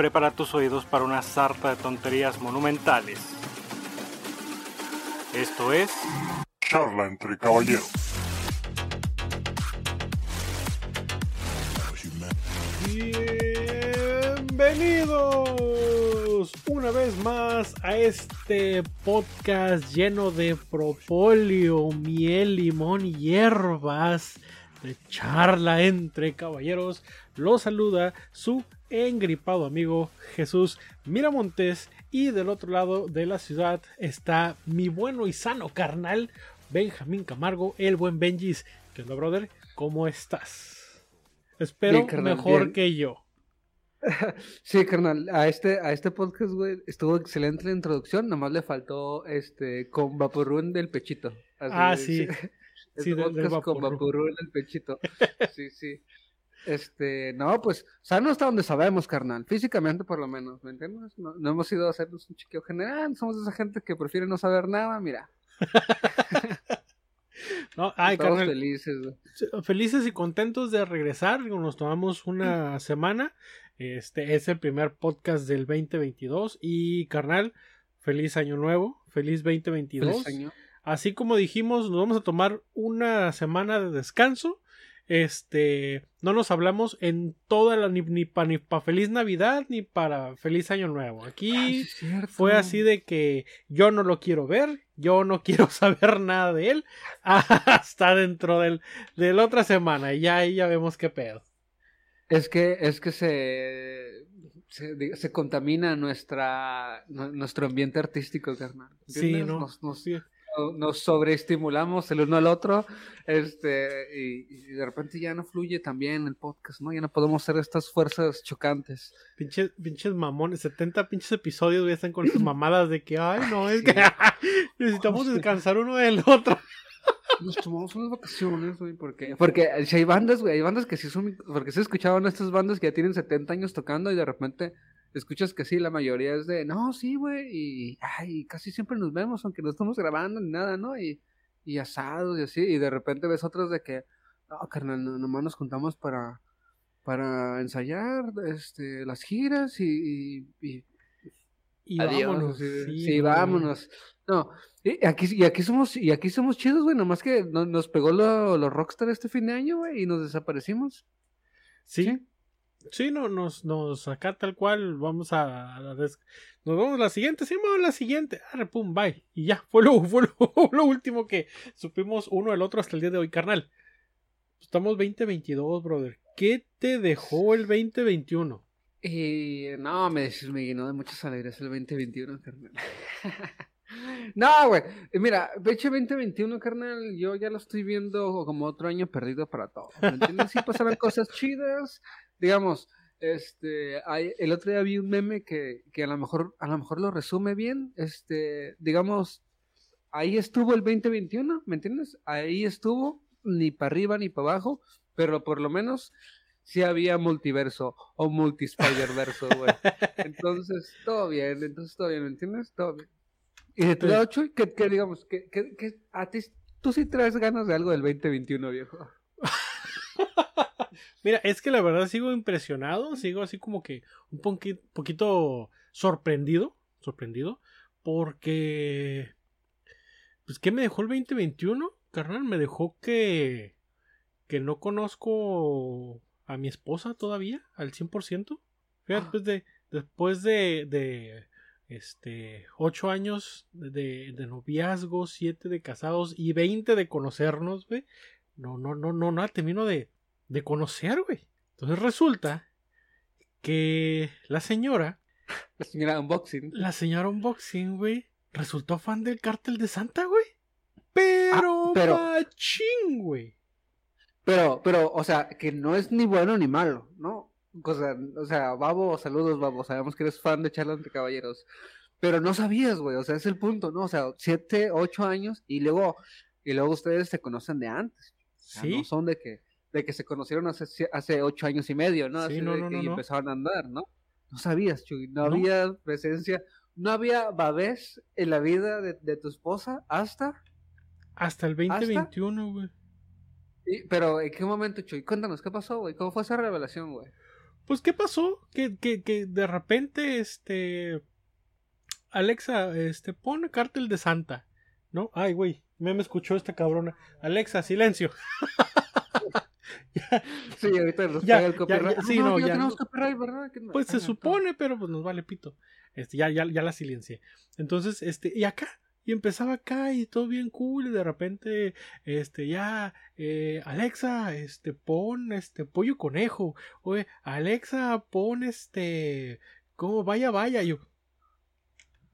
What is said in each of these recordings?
prepara tus oídos para una sarta de tonterías monumentales. Esto es... Charla entre caballeros. Bienvenidos una vez más a este podcast lleno de propóleo, miel, limón y hierbas de charla entre caballeros. Lo saluda su engripado amigo Jesús Miramontes y del otro lado de la ciudad está mi bueno y sano carnal Benjamín Camargo, el buen Benjis. ¿Qué onda, brother? ¿Cómo estás? Espero mejor que yo. Sí, carnal, a este, a este podcast, güey, estuvo excelente la introducción, nomás le faltó este con Vaporru del pechito. ah, sí. sí, del, con Vaporru en el pechito. Sí, sí. Este, no, pues, sano hasta donde sabemos, carnal, físicamente por lo menos, ¿me entiendes? No, hemos ido a hacernos un chiqueo general, somos esa gente que prefiere no saber nada, mira. no, ay, Estamos felices. Felices y contentos de regresar, nos tomamos una semana este es el primer podcast del 2022 y carnal, feliz año nuevo, feliz 2022. Así como dijimos, nos vamos a tomar una semana de descanso. Este, no nos hablamos en toda la ni, para feliz Navidad ni para feliz año nuevo. Aquí fue así de que yo no lo quiero ver, yo no quiero saber nada de él hasta dentro del, de la otra semana y ya ahí ya vemos qué pedo. Es que, es que se, se, contamina nuestra, nuestro ambiente artístico, carnal. Sí, no, nos, nos, sobreestimulamos el uno al otro, este, y, de repente ya no fluye también el podcast, ¿no? Ya no podemos hacer estas fuerzas chocantes. Pinches, pinches mamones, 70 pinches episodios ya están con sus mamadas de que, ay, no, es que necesitamos descansar uno del otro nos tomamos unas vacaciones, güey, porque, porque si hay bandas, güey, hay bandas que sí son, porque se escuchaban estas bandas que ya tienen 70 años tocando y de repente escuchas que sí, la mayoría es de, no, sí, güey, y ay, casi siempre nos vemos, aunque no estamos grabando ni nada, ¿no? Y, y asados y así, y de repente ves otros de que, no, carnal, nomás nos juntamos para, para ensayar, este, las giras y, y, y, vámonos. sí, vámonos. No, y aquí, y aquí somos, y aquí somos chidos, güey, nomás que nos pegó lo, los Rockstar este fin de año, güey, y nos desaparecimos. Sí. Sí, no, nos, nos acá tal cual, vamos a, nos vamos a la siguiente, sí, vamos a la siguiente, ah, pum, bye, y ya, fue lo, fue lo, último que supimos uno al otro hasta el día de hoy, carnal. Estamos 2022, brother. ¿Qué te dejó el 2021? Y no, me, me llenó de muchas alegrías el 2021, carnal. No, güey. Mira, fecha 2021, carnal, yo ya lo estoy viendo como otro año perdido para todo. ¿Me entiendes? Sí pasaron cosas chidas. Digamos, este, hay, el otro día vi un meme que, que a lo mejor, a lo mejor lo resume bien. Este, digamos, ahí estuvo el 2021, ¿me entiendes? Ahí estuvo, ni para arriba ni para abajo, pero por lo menos sí había multiverso o multispider-verso, güey. Entonces, todo bien, entonces todo bien, ¿me entiendes? Todo bien. Y de tu lado, Chuy, ¿qué, digamos? que a ti, tú sí traes ganas de algo del 2021, viejo? Mira, es que la verdad sigo impresionado, sigo así como que un poquito sorprendido, sorprendido, porque, pues, ¿qué me dejó el 2021? Carnal, me dejó que, que no conozco a mi esposa todavía al 100%. Fíjate, después de, después de este, ocho años de, de, noviazgo, siete de casados y veinte de conocernos, güey. No, no, no, no, no, termino de, de conocer, güey. Entonces resulta que la señora. La señora Unboxing. La señora Unboxing, güey, resultó fan del cártel de Santa, güey. Pero, ah, pero machín, güey. Pero, pero, o sea, que no es ni bueno ni malo, ¿no? o sea, Babo, saludos, Babo. Sabemos que eres fan de Charla entre Caballeros. Pero no sabías, güey. O sea, es el punto, ¿no? O sea, siete, ocho años y luego, y luego ustedes se conocen de antes. sí. No son de que, de que se conocieron hace, hace ocho años y medio, ¿no? Sí, no, no, y empezaron a andar, ¿no? No sabías, Chuy. No, había presencia, no había babés en la vida de, tu esposa hasta. Hasta el 2021, güey. pero, ¿en qué momento, Chuy? Cuéntanos, ¿qué pasó, güey? ¿Cómo fue esa revelación, güey? pues, ¿qué pasó? Que, que, que de repente, este. Alexa, este, pon cártel de Santa. ¿No? Ay, güey, me, me escuchó esta cabrona. Alexa, silencio. Sí, ahorita nos Ya, pega el copyright. ya, sí, Ah, no, ya. tenemos copyright, ¿verdad? Que no- Pues se Ah, supone, pero pues nos vale pito. Este, ya, ya, ya la silencié. Entonces, este, y acá, y empezaba acá y todo bien cool, y de repente, este, ya, eh, Alexa, este, pon, este, pollo conejo. Oye, Alexa, pon, este, como vaya, vaya. Y yo,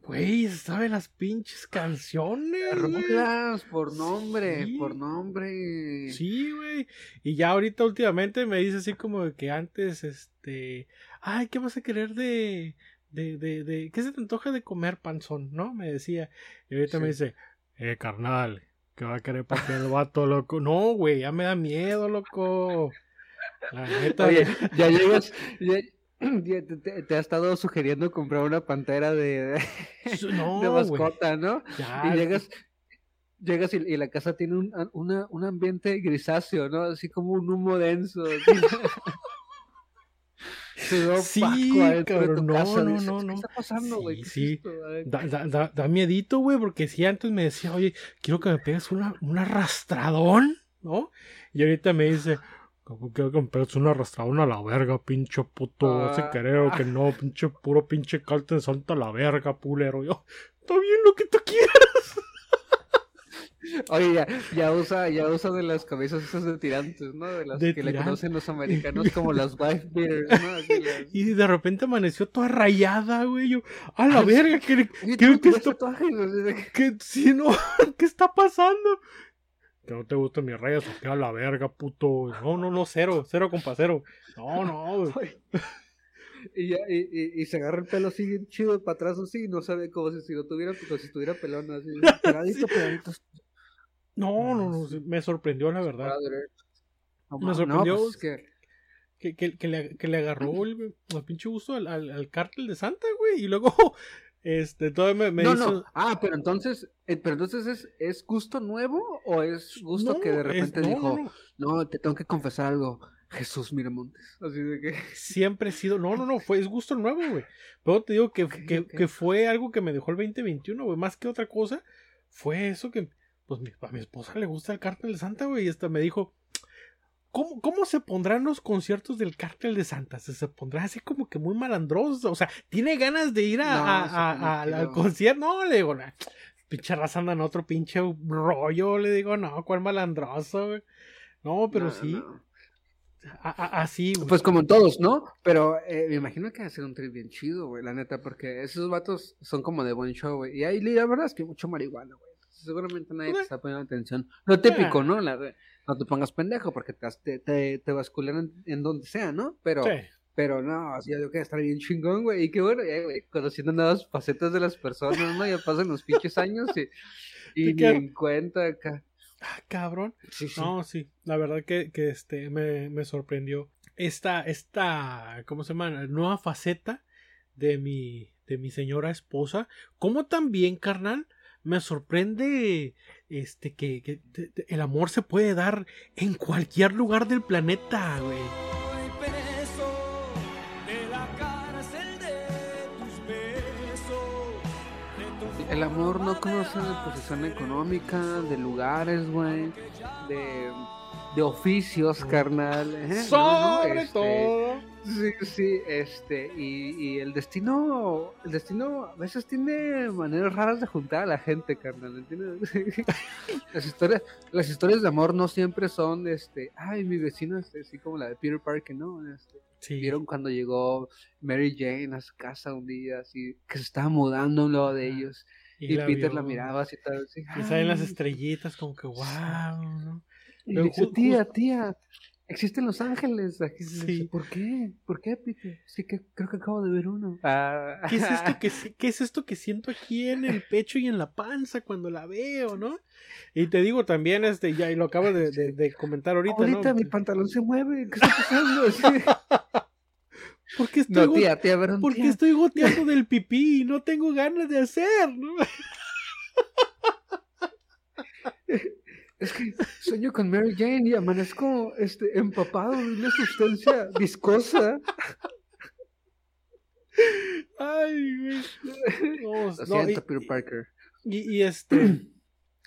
güey, ¿sabe las pinches canciones? Rolas, por nombre, Sí. por nombre. Sí, güey. Y ya ahorita últimamente me dice así como que antes, este, ay, ¿qué vas a querer de, de, de, de, qué se te antoja de comer panzón, no? Me decía. Y ahorita me dice, eh, carnal, ¿qué va a querer para el vato, loco? No, güey, ya me da miedo, loco. La neta. Oye, ya llegas, ya te, te- te ha estado sugiriendo comprar una pantera de, no, mascota, ¿no? Ya, y llegas, llegas y, y la casa tiene un, una, un ambiente grisáceo, ¿no? Así como un humo denso. Se Sí, cabrón, no, casa, no, dices, no, ¿Qué no. está pasando, güey? Sí, ¿Qué es sí. esto? Ay, Da, da, da, da miedito, güey, porque si antes me decía, oye, quiero que me pegues una, un arrastradón, ¿no? Y ahorita me dice, ¿cómo quiero que pegues un arrastradón a la verga, pinche puto? Ese Ah. querer que no, pinche puro pinche calten santa a la verga, pulero. Yo, está bien lo que tú quieras. Oye, ya, ya usa, ya usa de las cabezas esas de tirantes, ¿no? De las De que le conocen los americanos como las wife beaters, ¿no? Las- Y de repente amaneció toda rayada, güey. Yo, a la sí. verga, ¿qué, Oye, qué, ¿tú qué ves está tatuajes? Así de que- ¿Qué? Sí, no, ¿qué está pasando? Que no te gustan mis o que a la verga, puto. No, no, no, cero, cero, compa, cero. No, no, güey. Y, ya, y, y, y se agarra el pelo así bien chido para atrás así y no sabe como si, si lo tuviera, como si estuviera pelón así. Pegadito, Sí. pegadito. No, no, no, sí, me sorprendió, la verdad. Padre. No, Me sorprendió. No, pues es que Que, que, que, le, que le agarró el, el pinche gusto al, al, al cártel de Santa, güey. Y luego, este, me, me no, hizo. no. Ah, pero entonces, eh, pero entonces es, ¿es gusto nuevo o es gusto No, que de es- repente no, dijo, no, te tengo que confesar algo, Jesús Miramontes? Así de que. Siempre he sido. No, no, no, fue, es gusto nuevo, güey. Pero te digo que, que, que fue algo que me dejó el 2021, güey. Más que otra cosa, fue eso que. Pues mi- a mi esposa le gusta el cártel de Santa, güey. Y hasta me dijo. ¿Cómo, ¿Cómo se pondrán los conciertos del cártel de Santa? ¿Se, se pondrá así como que muy malandroso? O sea, ¿tiene ganas de ir a, No, al concierto? No, le digo, "Nah, pinche raza anda en otro pinche rollo. Le digo, no, ¿cuál malandroso? No, pero No, sí, no. así, güey. Pues como en todos, ¿no? Pero eh, me imagino que va a ser un trip bien chido, güey, la neta, porque esos vatos son como de buen show, güey. Y ahí la verdad es que mucho marihuana, güey. Seguramente nadie te Pues, está poniendo atención. Lo típico. ¿no? La no te pongas pendejo porque te, te, te, basculan en, en donde sea, ¿no? Pero, Sí. pero no, yo digo que estar bien chingón, güey. Y qué bueno, ya, güey, conociendo nuevas facetas de las personas, ¿no? Ya pasan los pinches años y, y ni en cuenta acá. Ah, cabrón. Sí, sí. No, sí, la verdad que, que este me, me sorprendió esta, esta, ¿cómo se llama? Nueva faceta de mi, de mi señora esposa. Como también, carnal, me sorprende este que, que te- te- el amor se puede dar en cualquier lugar del planeta, güey. El amor no conoce de posición económica, de lugares, güey, de, de oficios, carnal. ¿eh? No, no, Sobre este, todo. Sí, sí, este, y, y el destino, el destino a veces tiene maneras raras de juntar a la gente, carnal, las historias, las historias de amor no siempre son, este, ay, mi vecino, este, así como la de Peter Parker, ¿no? Este, Sí. Vieron cuando llegó Mary Jane a su casa un día, así, que se estaba mudando a un lado de ellos, y, Peter la vio. miraba así, tal, así, Y salen las estrellitas como que wow, ¿no? Y dice, ju- tía, tía, existen los ángeles. Aquí se dice, Sí. ¿Por qué? ¿Por qué, Peter? Sí que creo que acabo de ver uno. Ah, ¿Qué es esto que si- qué es esto que siento aquí en el pecho y en la panza cuando la veo, no? Y te digo también, este, ya, y lo acabo de, de- de comentar ahorita, Ahorita ¿no? mi pantalón se mueve. ¿Qué está pasando? Sí. ¿Por qué estoy, No, go- tía, tía, perdón, por qué tía. estoy goteando del pipí y no tengo ganas de hacer, ¿no? Es que sueño con Mary Jane y amanezco este, empapado de una sustancia viscosa. Ay, güey. No, Lo no, siento, y- Peter Parker. Y, y este.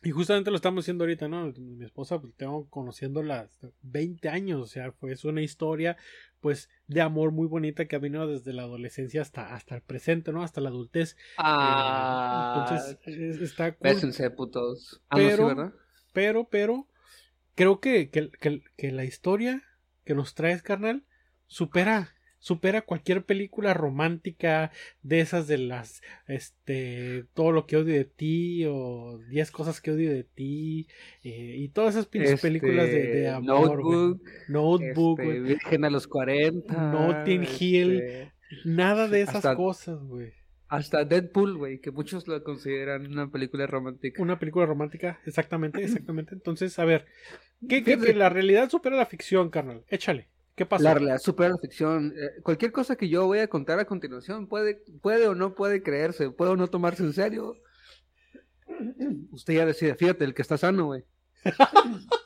Y justamente lo estamos haciendo ahorita, ¿no? Mi esposa, pues tengo conociéndola hasta 20 años, o sea, fue es una historia, pues, de amor muy bonita que ha venido desde la adolescencia hasta, hasta el presente, ¿no? Hasta la adultez. Eh, Ah, Entonces, es- está cool. bésense, putos. Ah, no, sí, Pero- ¿verdad? Pero, pero, creo que, que, que- que la historia que nos traes, carnal, supera, supera cualquier película romántica de esas de las, este, todo lo que odio de ti o 10 cosas que odio de ti eh, y todas esas pinches Este, películas de, de amor. Notebook, Notebook, este. Virgen a los 40. Notting Hill. este, Nada de esas hasta- cosas, güey. Hasta Deadpool, güey, que muchos lo consideran una película romántica. Una película romántica, exactamente, exactamente. Entonces, a ver, ¿qué, qué- que la realidad supera la ficción, carnal? Échale. ¿Qué pasó? La realidad supera la ficción. Eh, cualquier cosa que yo voy a contar a continuación puede, puede o no puede creerse, puede o no tomarse en serio. Usted ya decide, fíjate, el que está sano, güey.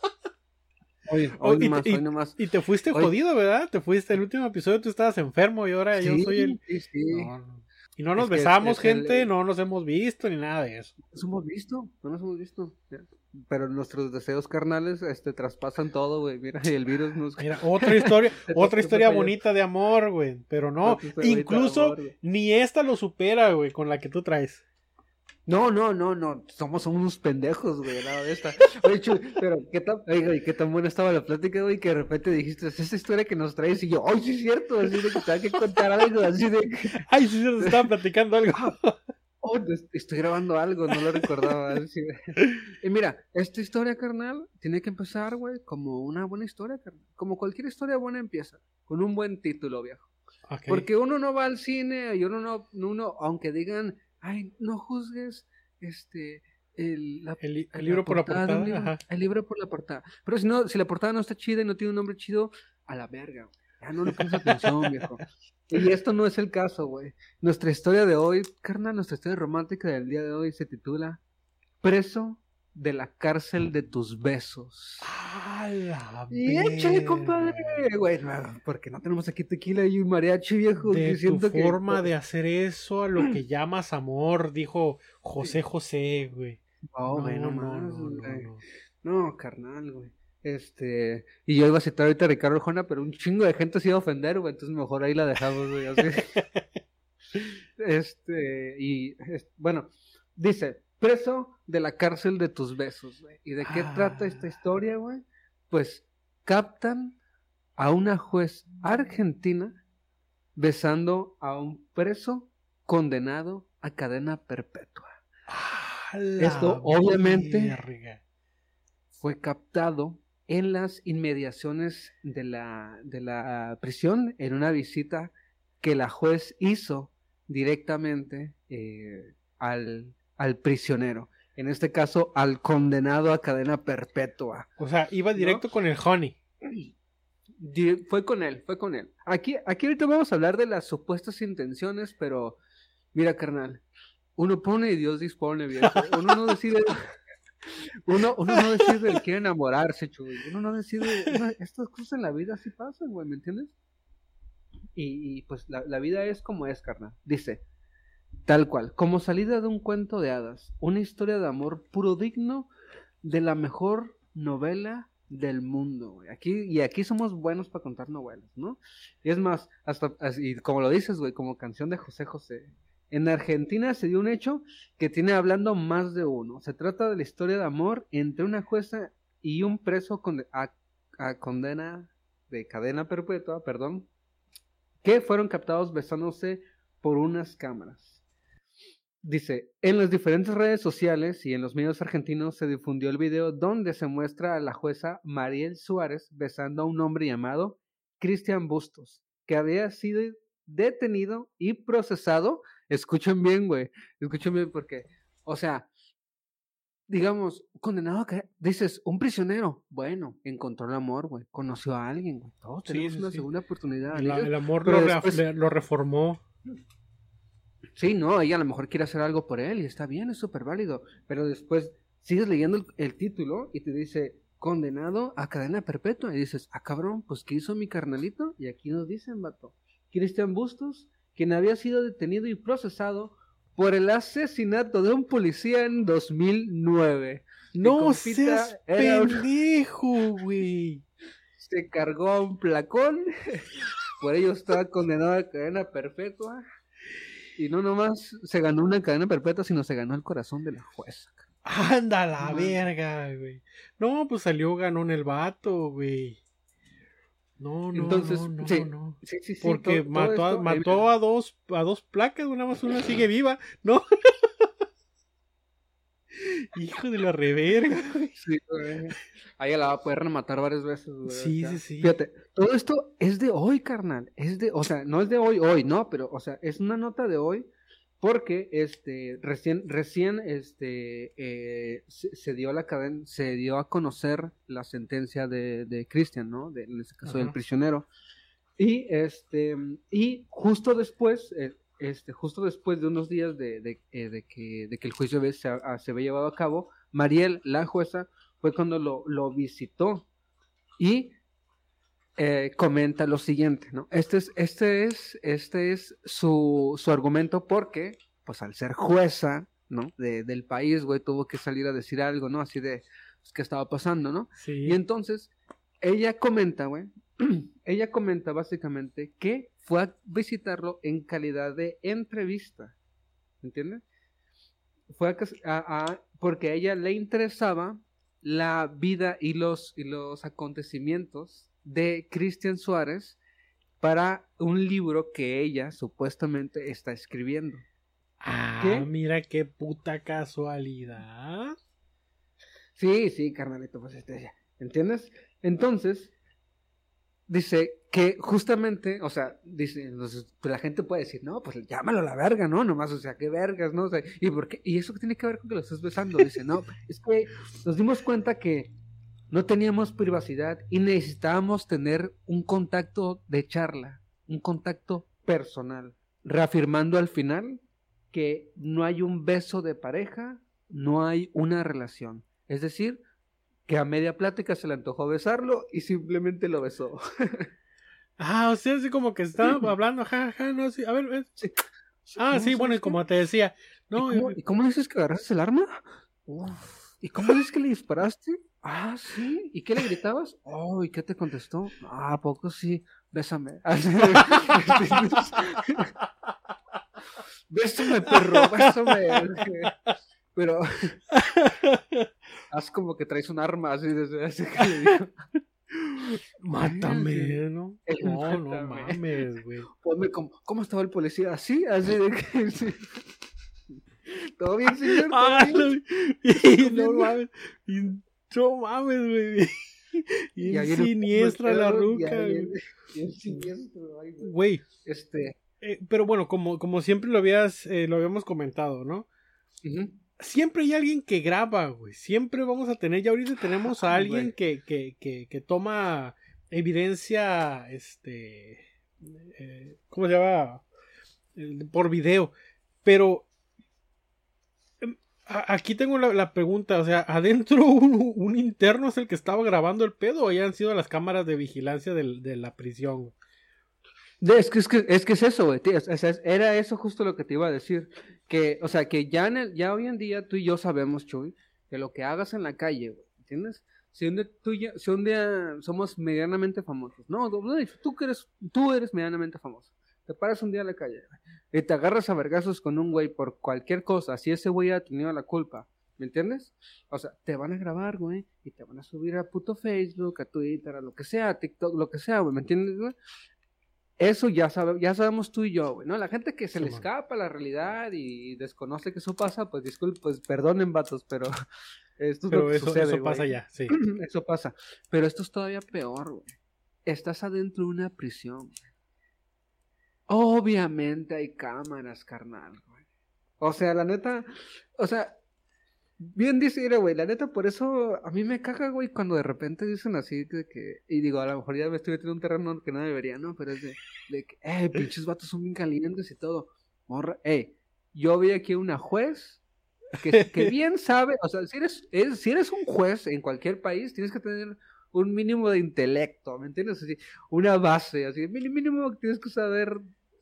Oh, hoy y- nomás, y- hoy nomás. Y te fuiste jodido, ¿verdad? Te fuiste. El último episodio tú estabas enfermo y ahora yo soy el. sí, sí. No, no. Y no nos Es que besamos, el- gente. No nos hemos visto ni nada de eso. Nos hemos visto, no nos hemos visto. Pero nuestros deseos carnales este, traspasan todo, güey. Mira, y el virus nos... Mira, otra historia, otra historia bonita de amor, güey. Pero no, incluso amor, ni esta lo supera, güey, con la que tú traes. No, no, no, no. Somos unos pendejos, güey, lado de esta. Oye, Chuy, pero qué tan, oye, güey, qué tan buena estaba la plática, güey, que de repente dijiste, es esa historia que nos traes. Y yo, ay, sí es cierto, así de que te que contar algo, así de que, Ay, sí, se nos estaba platicando algo. oh, es- estoy grabando algo, no lo recordaba. así de- Y mira, esta historia, carnal, tiene que empezar, güey, como una buena historia, carnal. Como cualquier historia buena empieza, con un buen título, viejo. Porque uno no va al cine y uno no, uno, aunque digan, ay, no juzgues este el, la- El, la libro por la portada. libro, Ajá. El libro por la portada. Pero si no, si la portada no está chida y no tiene un nombre chido, a la verga, güey. Ya no le pones atención, viejo. Y esto no es el caso, güey. Nuestra historia de hoy, carnal, nuestra historia romántica del día de hoy se titula Preso de la cárcel de tus besos. A la Y échale, compadre, güey, no, porque no tenemos aquí tequila y un mariachi, viejo. De tu que- forma de hacer eso a lo que llamas amor, dijo José José, güey. No, No, güey, no, no, no, más, no, güey. no. No, carnal, güey. Este, y yo iba a citar ahorita a Ricardo Arjona, pero un chingo de gente se iba a ofender, güey, entonces mejor ahí la dejamos, güey, así. Este, y, es- bueno, dice, preso de la cárcel de tus besos, güey. ¿Y de qué Ah. trata esta historia, güey? Pues captan a una juez argentina besando a un preso condenado a cadena perpetua. Esto, obviamente, fue captado en las inmediaciones de la, de la prisión en una visita que la juez hizo directamente eh, al, al prisionero. En este caso, al condenado a cadena perpetua. O sea, iba directo con el honey. Di- Fue con él, fue con él. Aquí, aquí ahorita vamos a hablar de las supuestas intenciones, pero mira, carnal, uno pone y Dios dispone, viejo. Uno no decide, uno, uno no decide el quiere enamorarse, chuy. Uno no decide, uno- estas cosas en la vida sí pasan, güey, ¿me entiendes? Y, y, pues la, la vida es como es, carnal. Dice, tal cual, como salida de un cuento de hadas, una historia de amor puro digno de la mejor novela del mundo. Aquí, y aquí somos buenos para contar novelas, ¿no? Y es más, hasta, así, como lo dices, güey, como canción de José José. En Argentina se dio un hecho que tiene hablando más de uno. Se trata de la historia de amor entre una jueza y un preso con, a, a condena de cadena perpetua, perdón, que fueron captados besándose por unas cámaras. Dice, en las diferentes redes sociales y en los medios argentinos se difundió el video donde se muestra a la jueza Mariel Suárez besando a un hombre llamado Cristian Bustos, que había sido detenido y procesado. Escuchen bien, güey, escuchen bien porque, o sea, digamos, condenado a que, dices, un prisionero, bueno, encontró el amor, güey, conoció a alguien, güey, todos tenemos sí, una sí. segunda oportunidad. El, amor lo, después- lo reformó. Sí, no, ella a lo mejor quiere hacer algo por él y está bien, es súper válido. Pero después sigues leyendo el, el título y te dice condenado a cadena perpetua. Y dices, ah, cabrón, pues ¿qué hizo mi carnalito? Y aquí nos dicen, vato. Cristian Bustos, quien había sido detenido y procesado por el asesinato de un policía en 2009. Mi No seas pendejo, güey. se cargó a un placón, por ello estaba condenado a cadena perpetua. Y no nomás se ganó una cadena perpetua, sino se ganó el corazón de la jueza. Anda la No. verga, güey. No, pues salió ganón el vato, güey. No, no, Entonces, no, no, sí, no. Sí, sí, Porque todo- todo mató, a, mató a dos a dos placas, nada más una sigue viva, ¿no? Hijo de la reverga. güey. Sí, güey. A ella la va a poder rematar varias veces, güey. Sí, o sea, sí, sí. Fíjate, todo esto es de hoy, carnal. Es de, o sea, no es de hoy, hoy, no, pero, o sea, es una nota de hoy porque, este, recién, recién, este, eh, se, se dio la cadena, se dio a conocer la sentencia de, de Christian, ¿no? De, en este caso del prisionero. Y, este, y justo después, eh, este, justo después de unos días de, de, eh, de que, de que el juicio se, a- se había llevado a cabo, Mariel, la jueza, fue cuando lo, lo visitó y eh, comenta lo siguiente, ¿no? Este es, este es, este es su, su argumento porque, pues al ser jueza, ¿no? De- del país, güey, tuvo que salir a decir algo, ¿no? Así de, pues, ¿qué estaba pasando, no? Sí. Y entonces, ella comenta, güey, ella comenta básicamente que fue a visitarlo en calidad de entrevista, ¿entiendes? Fue a, porque a ella le interesaba la vida y los, y los acontecimientos de Cristian Suárez para un libro que ella supuestamente está escribiendo. Ah, ¿Qué? mira qué puta casualidad. Sí, sí, carnalito, pues este, ¿entiendes? Entonces, dice que justamente, o sea, dice, pues la gente puede decir, no, pues llámalo a la verga, ¿no? Nomás, o sea, qué vergas, ¿no? O sea, ¿y por qué? ¿Y eso qué tiene que ver con que lo estés besando? Dice, no, es que nos dimos cuenta que no teníamos privacidad y necesitábamos tener un contacto de charla, un contacto personal, reafirmando al final que no hay un beso de pareja, no hay una relación. Es decir, que a media plática se le antojó besarlo y simplemente lo besó. Ah, o sea, así como que estaba hablando, jaja, no, sí, a ver, ven. Ah, ¿Cómo sí, bueno, y como te decía, no, ¿Y, cómo, eh, y cómo dices que agarraste el arma? Uf. ¿Y cómo dices que le disparaste? Ah, sí. ¿Y qué le gritabas? Oh, ¿y qué te contestó? Ah, ¿a poco sí. Bésame. Bésame, perro, bésame. Pero haz como que traes un arma así desde así que le digo, mátame, ¿no? No, no Mátame. mames, güey. ponme como, ¿cómo estaba el policía? Así, así de que sí. ¿Todo bien, señor? ¿Todo Ah, bien? no, y no mames, y no mames, güey. Y un siniestra la ruca, güey. bien siniestro, güey. Este, eh, pero bueno, como, como siempre lo habías, eh, lo habíamos comentado, ¿no? ujú. Siempre hay alguien que graba, güey. Siempre vamos a tener, ya ahorita tenemos a Ah, alguien que, que, que, que toma evidencia, este, eh, ¿cómo se llama? Por video. Pero em, aquí tengo la, la pregunta, o sea, ¿adentro un, un interno es el que estaba grabando el pedo o ya han sido las cámaras de vigilancia del- de la prisión? Es que, es que es que es eso, güey. o sea, era eso justo lo que te iba a decir. Que, o sea, que ya, en el- ya hoy en día tú y yo sabemos, Chuy, que lo que hagas en la calle, güey, ¿entiendes? Si un día, tú si un día somos medianamente famosos, no, tú que eres, tú eres medianamente famoso, te paras un día en la calle y te agarras a vergazos con un güey por cualquier cosa, si ese güey ha tenido la culpa, ¿me entiendes? O sea, te van a grabar, güey, y te van a subir a puto Facebook, a Twitter, a lo que sea, a TikTok, lo que sea, güey, ¿me entiendes, güey? Eso ya, sabe, ya sabemos tú y yo, güey, ¿no? La gente que se le Simón. escapa la realidad y desconoce que eso pasa, pues disculpen, pues perdonen, vatos, pero esto es lo que eso, sucede, eso pasa ya, sí. Eso pasa. Pero esto es todavía peor, güey. Estás adentro de una prisión. güey. Obviamente hay cámaras, carnal, güey. O sea, la neta, o sea, bien dice, mira, güey, la neta, por eso a mí me caga, güey, cuando de repente dicen así de que, y digo, a lo mejor ya me estoy metiendo en un terreno que no debería, ¿no? Pero es de, de que, eh, pinches vatos son bien calientes y todo. Morra, eh, yo vi aquí una juez que, que bien sabe, o sea, si eres, es- si eres un juez en cualquier país, tienes que tener un mínimo de intelecto, ¿me entiendes? Así, una base, así, mínimo que tienes que saber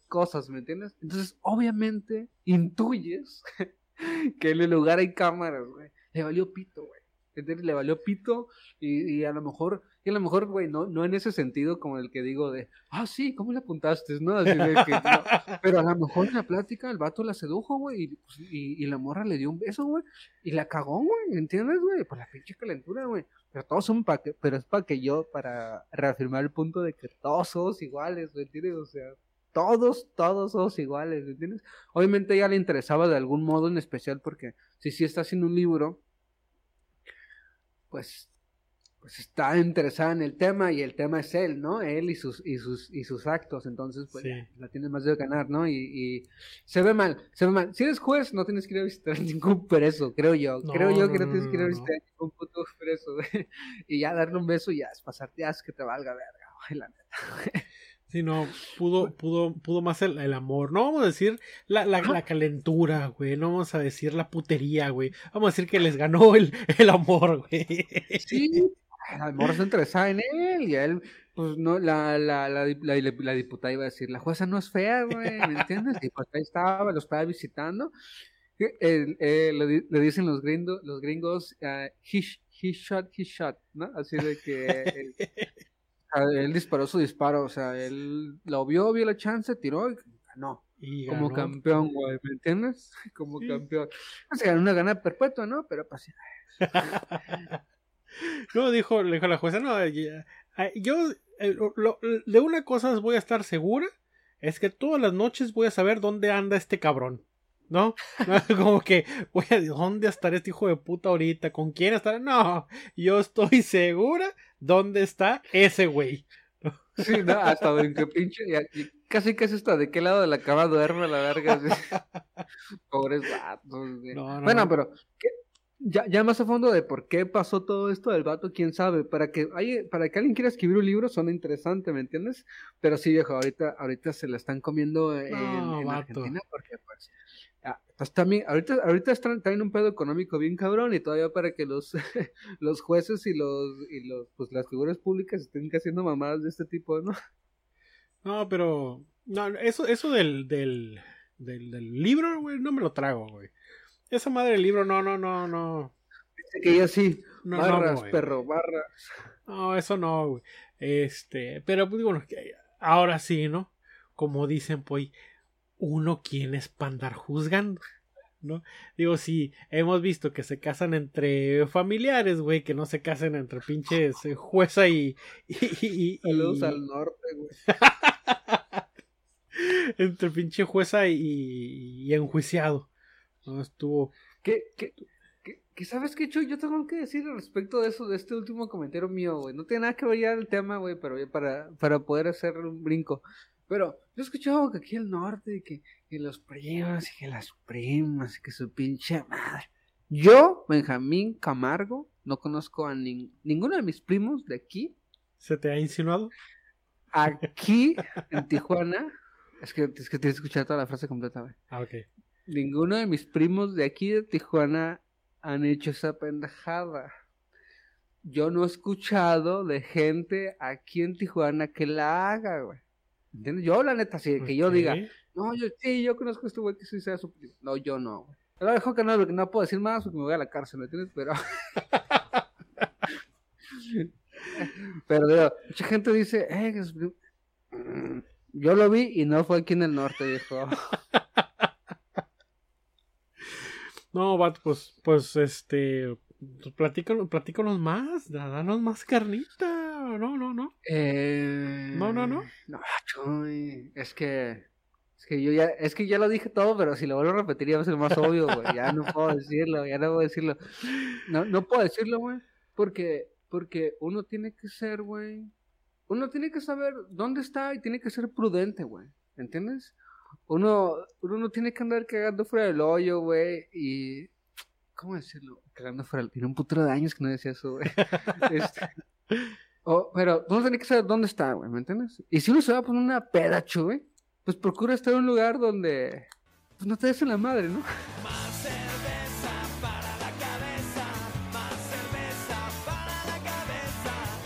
cosas, ¿me entiendes? Entonces, obviamente, intuyes que en el lugar hay cámaras, güey. Le valió pito, güey. ¿Entiendes? Le valió pito y, y a lo mejor, y a lo mejor, güey, no, no en ese sentido como el que digo de, ah, sí, ¿cómo le apuntaste? ¿No? Así de que, no. Pero a lo mejor en la plática el vato la sedujo, güey, y, pues, y, y la morra le dio un beso, güey, y la cagó, güey, ¿entiendes, güey? Por la pinche calentura, güey. Pero todos son para que, pero es para que yo, para reafirmar el punto de que todos somos iguales, ¿me entiendes? O sea, todos, todos somos iguales, ¿me entiendes? Obviamente ella le interesaba de algún modo en especial porque si sí está haciendo un libro, pues, pues está interesada en el tema y el tema es él, ¿no? Él y sus, y sus, y sus actos, entonces pues Sí. ya, la tiene más de ganar, ¿no? Y, y se ve mal, se ve mal. Si eres juez no tienes que ir a visitar a ningún preso, creo yo. No, creo yo que no, no, tienes que ir a visitar a ningún puto preso. Y ya darle un beso y ya es pasarte, ya es que te valga verga, güey, la neta. Sí, no, pudo, pudo, pudo más el, el amor. No vamos a decir la, la, la calentura, güey. No vamos a decir la putería, güey. Vamos a decir que les ganó el, el amor, güey. Sí, la morra está interesada en él y a él, pues no, la, la, la, la, diputada iba a decir, la jueza no es fea, güey, ¿me entiendes? Y pues ahí estaba, lo estaba visitando. Eh, eh, le, le dicen los gringos, los gringos, ah, he, he shot, he shot, ¿no? Así de que él disparó su disparo, o sea, él lo vio, vio la chance, tiró y ganó. Y Como campeón, güey, ¿me entiendes? Como Sí. campeón. No se ganó una gana perpetua, ¿no? Pero pues. No, dijo, le dijo la jueza, no, ya- ah, yo eh, lo- de una cosa voy a estar segura, es que todas las noches voy a saber dónde anda este cabrón. ¿No? Como que, a, ¿dónde estará este hijo de puta ahorita? ¿Con quién estará? No, yo estoy segura dónde está ese güey. Sí, no, hasta en que pinche, y aquí- casi casi hasta de qué lado de la cama duerme la verga. Pobres vatos. güey. No, no, bueno, no. pero ¿qué? Ya, ya más a fondo de por qué pasó todo esto del vato, quién sabe. Para que, hay, para que alguien quiera escribir un libro suena interesante, ¿me entiendes? Pero sí, viejo, ahorita, ahorita se la están comiendo en, No, en. Argentina porque pues, ah, pues también, ahorita, ahorita están traen un pedo económico bien cabrón y todavía para que los, los jueces y los, y los, pues las figuras públicas estén haciendo mamadas de este tipo, ¿no? No, pero. No, eso, eso del, del, del, del libro, güey, no me lo trago, güey. Esa madre del libro, no, no, no, no. Dice que ella sí, No, barras, perro, barras. No, eso no, güey. Este, pero pues bueno, ahora sí, ¿no? Como dicen, pues, uno quién es para andar juzgando, ¿no? Digo, sí, hemos visto que se casan entre familiares, güey, que no se casen entre pinches eh, jueza y. y, y- y- Saludos al norte, güey. entre pinche jueza y enjuiciado. No estuvo. ¿Qué, qué, qué, qué sabes qué, Chuy? Yo tengo que decir al respecto de eso, de este último comentario mío, güey. No tiene nada que ver ya el tema, güey, pero para, para poder hacer un brinco. Pero yo he escuchado que aquí al norte, que, que los primos y que las primas y que su pinche madre. Yo, Benjamín Camargo, no conozco a nin- ninguno de mis primos de aquí. ¿Se te ha insinuado? Aquí, en Tijuana. Es que, es que tienes que escuchar toda la frase completa, güey. Ah, ok. Ninguno de mis primos de aquí de Tijuana han hecho esa pendejada. Yo no he escuchado de gente aquí en Tijuana que la haga, güey. ¿Entiendes? Yo, la neta, sí, que yo diga, no, yo sí, yo conozco a este güey que sí sea su primo. No, yo no, güey. Lo dejo que no, porque no puedo decir más porque me voy a la cárcel, ¿me entiendes? Pero. Pero, digo, mucha gente dice, eh, que es primo". Mm, Yo lo vi y no fue aquí en el norte, dijo. No, vato, pues, pues, este, pues, platícanos, platícanos más, da- danos más carnita, no, no, no. Eh... No, no, no. No, Chuy, es que. Es que yo ya. Es que ya lo dije todo, pero si lo vuelvo a repetir ya va a ser más obvio, güey. Ya no puedo decirlo, ya no puedo decirlo. No, no puedo decirlo, güey. Porque, porque uno tiene que ser, güey. Uno tiene que saber dónde está y tiene que ser prudente, güey. ¿Entiendes? uno, uno no tiene que andar cagando fuera del hoyo, güey, y... ¿Cómo decirlo? Cagando fuera del... Tiene un putero de años que no decía eso, güey. Este, pero uno tiene que saber dónde está, güey, ¿me entiendes? Y si uno se va a poner una pedacho, güey, pues procura estar en un lugar donde... Pues no te desen la madre, ¿no?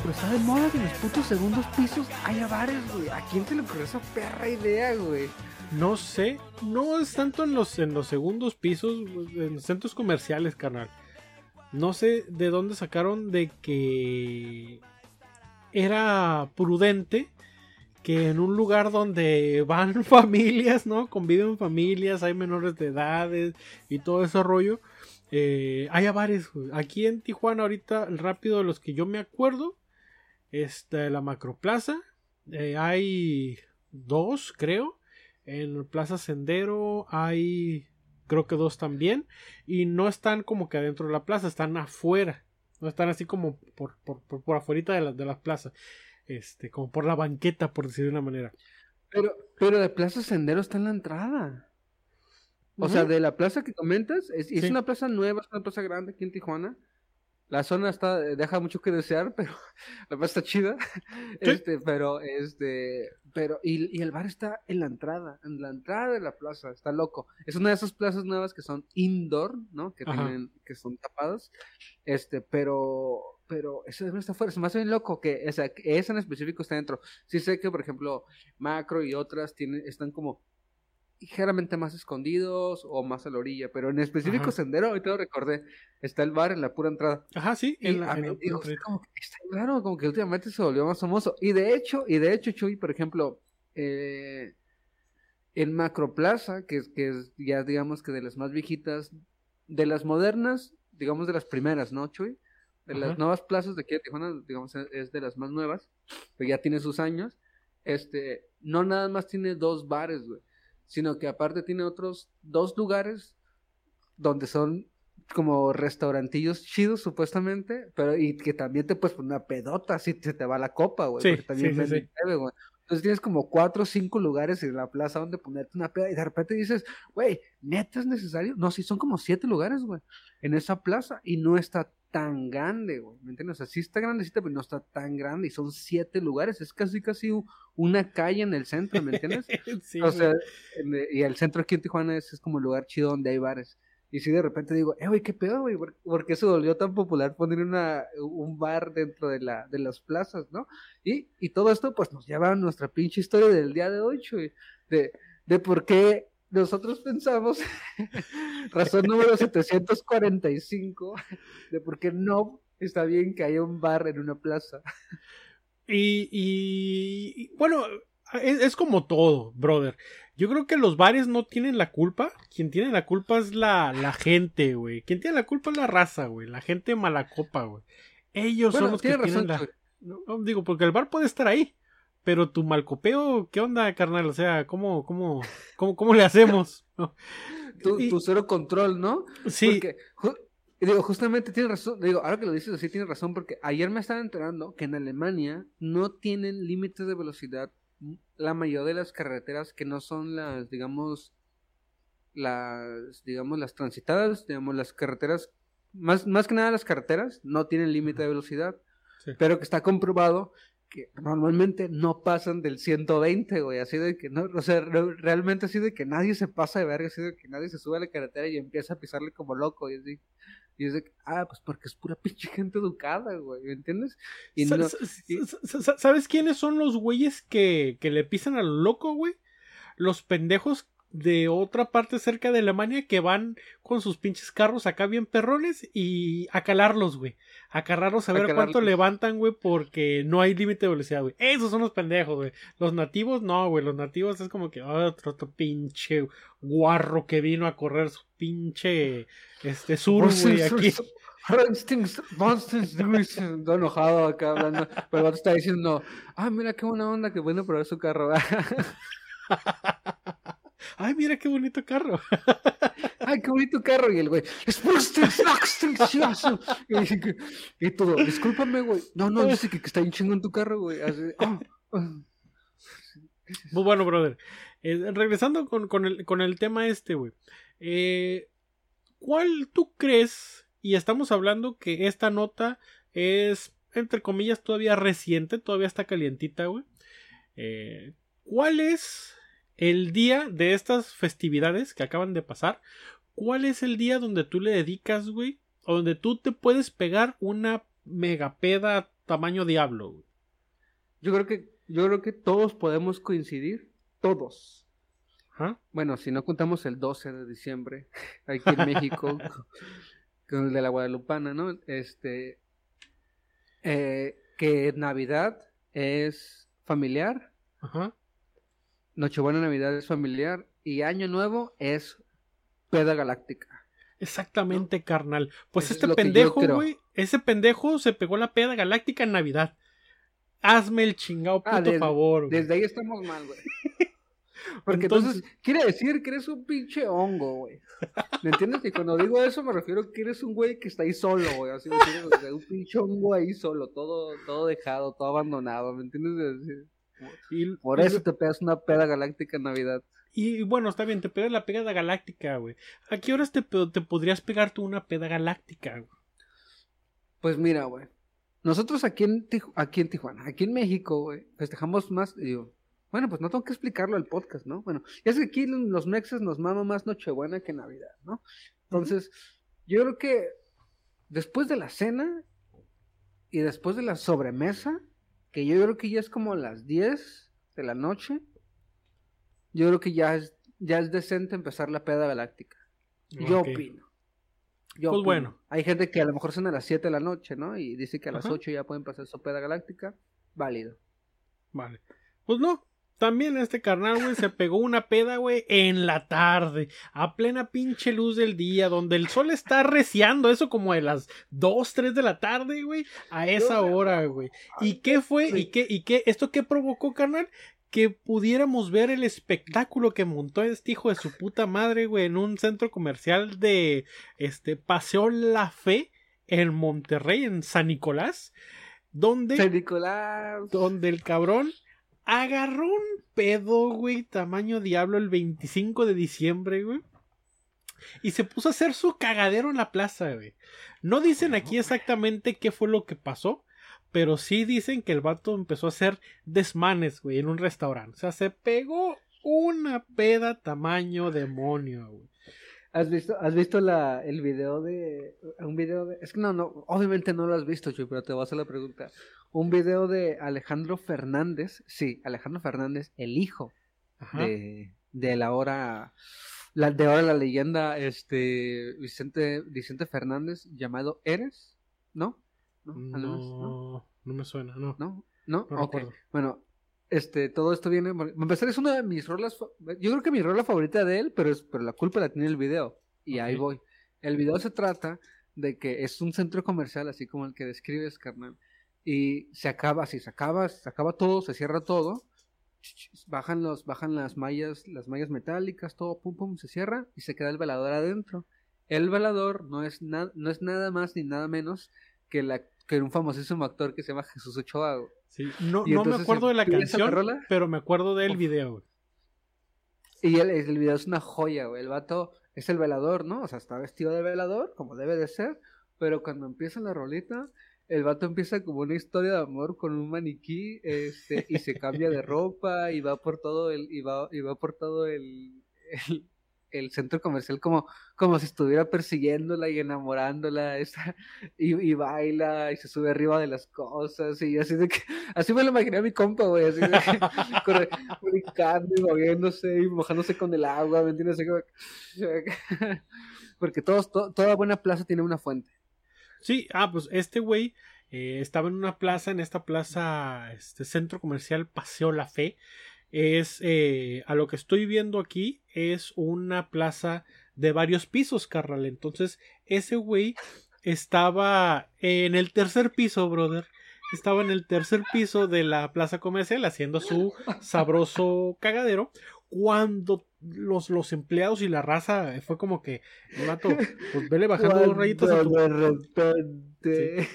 pero está de moda que en los putos segundos pisos haya bares, güey. ¿A quién te le ocurrió esa perra idea, güey? No sé, no es tanto en los, en los segundos pisos, en los centros comerciales, carnal. No sé de dónde sacaron de que era prudente que en un lugar donde van familias, ¿no? Conviven familias, hay menores de edades y todo ese rollo. Eh, haya bares. Aquí en Tijuana, ahorita, rápido de los que yo me acuerdo, está la Macroplaza. Eh, hay dos, creo. En Plaza Sendero hay, creo que dos también. Y no están como que adentro de la plaza, están afuera. No están así como por, por, por, por afuera de la, de la plaza. Este, como por la banqueta, por decir de una manera. Pero, pero de Plaza Sendero está en la entrada. O sea, de la plaza que comentas, es, es Sí. una plaza nueva, es una plaza grande aquí en Tijuana. La zona está, deja mucho que desear, pero la plaza está chida. Sí. Este, pero, este, pero, y, y el bar está en la entrada, en la entrada de la plaza, está loco. Es una de esas plazas nuevas que son indoor, ¿no? Que Ajá. tienen, que son tapadas. Este, pero, pero ese no está afuera, se me hace bien loco que, o sea, que esa en específico está dentro. Sí sé que, por ejemplo, Macro y otras tienen, están como ligeramente más escondidos o más a la orilla, pero en específico Ajá. Sendero, ahorita lo recordé, está el bar en la pura entrada. Ajá, sí, Y en la, a en la digo, como está claro, como que últimamente se volvió más famoso. Y de hecho, y de hecho, Chuy, por ejemplo, eh, en Macroplaza, que es, que es ya digamos que de las más viejitas, de las modernas, digamos de las primeras, ¿no, Chuy? De las nuevas plazas de aquí de Tijuana, digamos, es- es de las más nuevas, pero ya tiene sus años. Este, no nada más tiene dos bares, güey, sino que aparte tiene otros dos lugares donde son como restaurantillos chidos supuestamente, pero y que también te puedes poner una pedota si se te va la copa, güey, Sí, porque también sí, sí, güey. Entonces tienes como cuatro o cinco lugares en la plaza donde ponerte una peda y de repente dices, güey, ¿neta es necesario? No, sí, son como siete lugares, güey, en esa plaza y no está tan grande, güey, ¿me entiendes? O sea, sí está grandecita, pero no está tan grande y son siete lugares, es casi casi una calle en el centro, ¿me entiendes? Sí, O sea, en- y el centro aquí en Tijuana es, es como el lugar chido donde hay bares. Y si de repente digo, eh, güey, ¿qué pedo, güey? ¿Por, por qué se volvió tan popular poner una, un bar dentro de, la, de las plazas, no? Y, y todo esto, pues, nos lleva a nuestra pinche historia del día de hoy, güey. De, de por qué nosotros pensamos, razón número 745, de por qué no está bien que haya un bar en una plaza. Y, y- y, bueno, es, es como todo, brother. Yo creo que los bares no tienen la culpa. Quien tiene la culpa es la, la gente, güey. Quien tiene la culpa es la raza, güey. La gente mala copa, güey. Ellos son los que tienes tienen razón, la... No, digo, porque el bar puede estar ahí. Pero tu malcopeo, ¿qué onda, carnal? O sea, ¿cómo, cómo, cómo, cómo le hacemos? ¿No? Tu, Y- tu cero control, ¿no? sí, Porque, ju- digo, justamente tienes razón, digo, ahora que lo dices así tienes razón, porque ayer me estaba enterando que en Alemania no tienen límites de velocidad la mayoría de las carreteras que no son las, digamos, las, digamos, las transitadas, digamos, las carreteras, más, más que nada las carreteras no tienen límite de velocidad, Sí. pero que está comprobado que normalmente no pasan del 120, güey, así de que no, o sea, re- realmente así de que nadie se pasa de verga, así de que nadie se sube a la carretera y empieza a pisarle como loco, y así, y es de que, ah, pues porque es pura pinche gente educada, güey, ¿me entiendes? Y no, y- sa- sa- ¿Sabes quiénes son los güeyes que, que le pisan al loco, güey? Los pendejos de otra parte cerca de Alemania que van con sus pinches carros acá bien perrones y a calarlos, güey. A calarlos a A ver cuánto calarlos. levantan, güey, porque no hay límite de velocidad, güey. Esos son los pendejos, güey. Los nativos, no, güey. Los nativos es como que "Ah, otro, otro pinche guarro que vino a correr su pinche este sur, güey, aquí. Está enojado acá hablando, pero el vato está diciendo, ah, mira qué buena onda, que bueno probar su carro. Ay, mira qué bonito carro. Ay, qué bonito carro. Y el güey, "Es Brusting, Snacksting, Siasu". y, todo, discúlpame, güey. No, no, dice que, que está bien chingón tu carro, güey. Así, "Ah, ah". Muy bueno, brother. Eh, regresando con, con el, con el tema este, güey. Eh, ¿Cuál tú crees? Y estamos hablando que esta nota es, entre comillas, todavía reciente, todavía está calientita, güey. Eh, ¿Cuál es el día de estas festividades que acaban de pasar? ¿Cuál es el día donde tú le dedicas, güey? O donde tú te puedes pegar una megapeda tamaño diablo, güey. Yo creo que, yo creo que todos podemos coincidir, todos. Ajá. Bueno, si no contamos el 12 de diciembre, aquí en México, con el de la Guadalupana, ¿no? Este, eh, que Navidad es familiar, Ajá. Nochebuena Navidad es familiar y Año Nuevo es peda galáctica. Exactamente, carnal. Pues Eso este pendejo, güey, ese pendejo se pegó la peda galáctica en Navidad. Hazme el chingado puto Ah, desde- favor. Desde ahí estamos mal, güey. Porque entonces, quiere decir que eres un pinche hongo, güey. ¿Me entiendes? Y cuando digo eso me refiero que eres un güey que está ahí solo, güey. Así me entiendes? O sea, un pinche hongo ahí solo, todo, todo dejado, todo abandonado, ¿me entiendes? Y- Por y- eso te pegas una peda galáctica en Navidad. Y bueno, está bien, te pegas la peda galáctica, güey. ¿A qué horas te, te podrías pegar tú una peda galáctica, güey? Pues mira, güey. Nosotros aquí en, Tiju- aquí en Tijuana, aquí en México, güey, festejamos más, digo, bueno, pues no tengo que explicarlo al podcast, ¿no? Bueno, es que aquí los mexas nos mama más Nochebuena que Navidad, ¿no? Entonces, yo creo que después de la cena y después de la sobremesa, que yo creo que ya es como las 10 de la noche, yo creo que ya es, ya es decente empezar la peda galáctica. Yo opino. Yo Pues opino. bueno. Hay gente que a lo mejor cena a las 7 de la noche, ¿no? Y dice que a las Ajá. 8 ya pueden pasar su peda galáctica. Válido. Vale. Pues no. También este carnal, güey, se pegó una peda, güey, en la tarde, a plena pinche luz del día, donde el sol está reciando, eso como de las 2, 3 de la tarde, güey, a esa hora, güey. ¿Y qué fue? ¿Y qué, y qué, esto qué provocó, carnal? Que pudiéramos ver el espectáculo que montó este hijo de su puta madre, güey, en un centro comercial de, este, Paseo La Fe, en Monterrey, en San Nicolás, donde San Nicolás. donde el cabrón agarró un pedo, güey, tamaño diablo el 25 de diciembre, güey. Y se puso a hacer su cagadero en la plaza, güey. No dicen aquí exactamente qué fue lo que pasó, pero sí dicen que el vato empezó a hacer desmanes, güey, en un restaurante. O sea, se pegó una peda tamaño demonio, güey. ¿Has visto, has visto la, el video de. Un video de. Es que no, no. Obviamente no lo has visto, Chuy, pero te voy a la pregunta. Un video de Alejandro Fernández. Sí, Alejandro Fernández, el hijo Ajá. de, de la hora. La, de ahora la leyenda, este. Vicente, Vicente Fernández, llamado Eres. ¿No? ¿No? ¿No? No, no me suena, no. ¿No? ¿No? No ok. recuerdo. Bueno, este, todo esto viene. Para empezar, es una de mis rolas. Yo creo que mi rola favorita de él, pero, es, pero la culpa la tiene el video. Y ahí voy. El video se trata de que es un centro comercial, así como el que describes, carnal. Y se acaba, así se acaba, se acaba todo, se cierra todo. Bajan los, bajan las mallas, las mallas metálicas, todo, pum, pum, se cierra y se queda el velador adentro. El velador no es, na- no es nada más ni nada menos que, la, que un famosísimo actor que se llama Jesús Ochoa. güey. Sí, no, Y no me acuerdo de la canción, pero me acuerdo del video, güey. Y el, el video es una joya, güey. El vato es el velador, ¿no? O sea, está vestido de velador, como debe de ser. Pero cuando empieza la rolita, el vato empieza como una historia de amor con un maniquí, este, y se cambia de ropa, y va por todo el, y va, y va por todo el, el, el centro comercial como, como si estuviera persiguiéndola y enamorándola, esa, y, baila, y se sube arriba de las cosas, y así de que, así me lo imaginé a mi compa, güey, así de que, brincando y moviéndose y mojándose con el agua, ¿me entiendes? Porque todos, to- toda buena plaza tiene una fuente. Sí, ah, pues este güey eh, estaba en una plaza, en esta plaza, este centro comercial Paseo La Fe. Es, eh, a lo que estoy viendo aquí, es una plaza de varios pisos, carnal. Entonces, ese güey estaba en el tercer piso, brother. Estaba en el tercer piso de la plaza comercial haciendo su sabroso cagadero. Cuando los, los empleados y la raza fue como que, el vato, pues vele bajando dos rayitas a tu de repente.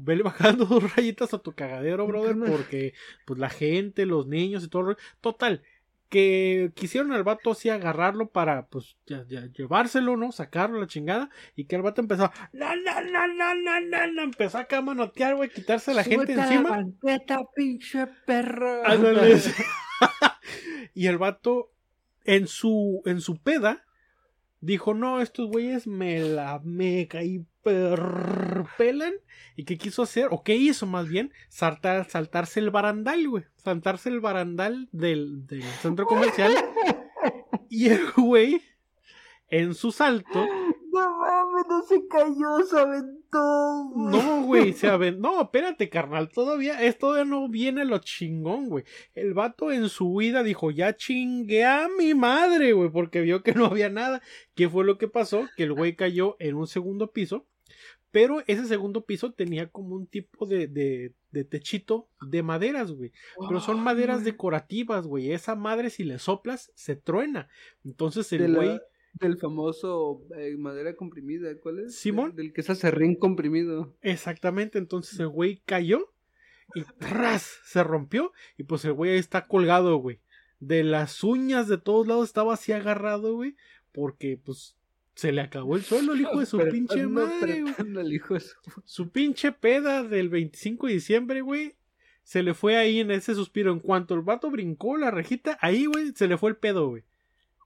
Vele bajando dos rayitas a tu cagadero, brother, porque pues la gente, los niños y todo. Total, que quisieron al vato así agarrarlo para pues ya, ya llevárselo, ¿no? Sacarlo la chingada y que el vato empezó, na, na, na, na, na, na, na", empezó acá a manotear, güey, quitarse a la gente encima. banqueta, pinche perro. Y el vato en su en su peda dijo, no, estos güeyes me la mega hiperpelan. ¿Y qué quiso hacer? ¿O qué hizo más bien? Saltar, saltarse el barandal, güey. Saltarse el barandal del, del centro comercial. y el güey, en su salto, se cayó, se aventó. güey. No, güey, se aven- No, espérate, carnal. Todavía, es, todavía no viene lo chingón, güey. El vato en su huida dijo, ya chingué a mi madre, güey, porque vio que no había nada. ¿Qué fue lo que pasó? Que el güey cayó en un segundo piso. Pero ese segundo piso tenía como un tipo de, de, de techito de maderas, güey. Pero son maderas decorativas, güey. Esa madre, si le soplas, se truena. Entonces de el la- güey. Del famoso eh, madera comprimida, ¿cuál es? ¿Simón? Del que es acerrín comprimido. Exactamente, entonces el güey cayó y ¡tras! se rompió y pues el güey ahí está colgado, güey. De las uñas de todos lados estaba así agarrado, güey, porque pues se le acabó el suelo el hijo de su pinche madre, hijo de Su pinche peda del 25 de diciembre, güey. Se le fue ahí en ese suspiro. En cuanto el vato brincó la rejita, ahí, güey, se le fue el pedo, güey.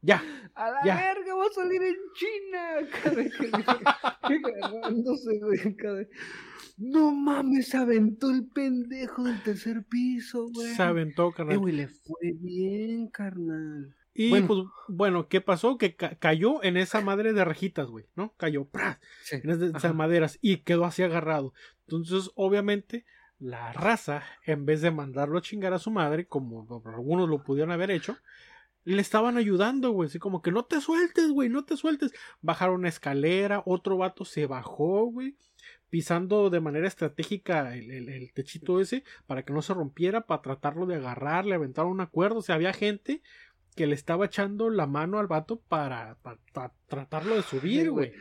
Ya. A la Ya. verga, va a salir en China. Cada No mames, se aventó el pendejo del tercer piso, güey. Se aventó, Eh, carnal. güey, le fue bien, carnal. Y Bueno. pues, bueno, ¿qué pasó? Que ca- cayó en esa madre de rejitas, güey, ¿no? Cayó, ¡pras! Sí. en esas Ajá. maderas y quedó así agarrado. Entonces, obviamente, la raza, en vez de mandarlo a chingar a su madre, como algunos lo pudieron haber hecho, le estaban ayudando, güey. Así como que no te sueltes, güey, no te sueltes. Bajaron una escalera, otro vato se bajó, güey, pisando de manera estratégica el, el- el techito ese para que no se rompiera, para tratarlo de agarrar, le aventaron una cuerda. O sea, había gente que le estaba echando la mano al vato para, para- para tratarlo de subir, güey.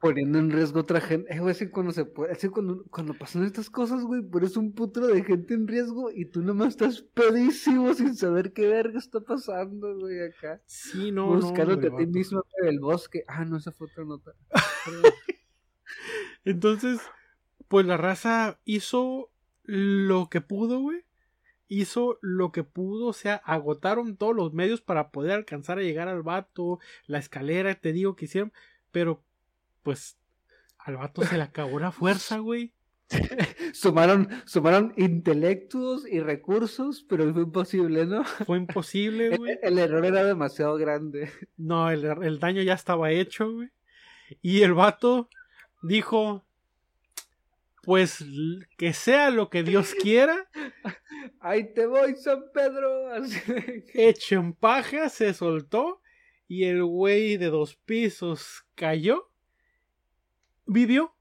Poniendo en riesgo a otra gente. Eh, güey, así cuando se puede, así cuando, cuando pasan estas cosas, güey, pones un putro de gente en riesgo y tú nomás estás pedísimo sin saber qué verga está pasando, güey, acá. Sí, no, Buscándote no, a ti mismo en el bosque. Ah, no, esa fue otra nota. Entonces, pues la raza hizo lo que pudo, güey. Hizo lo que pudo, o sea, agotaron todos los medios para poder alcanzar a llegar al vato, la escalera, te digo que hicieron, pero pues al vato se le acabó la fuerza, güey. sumaron, sumaron intelectos y recursos, pero fue imposible, ¿no? Fue imposible, güey. El, el error era demasiado grande. No, el, el daño ya estaba hecho, güey. Y el vato dijo, pues que sea lo que Dios quiera. Ahí te voy, San Pedro. Hecho en paja, se soltó y el güey de dos pisos cayó. Vivió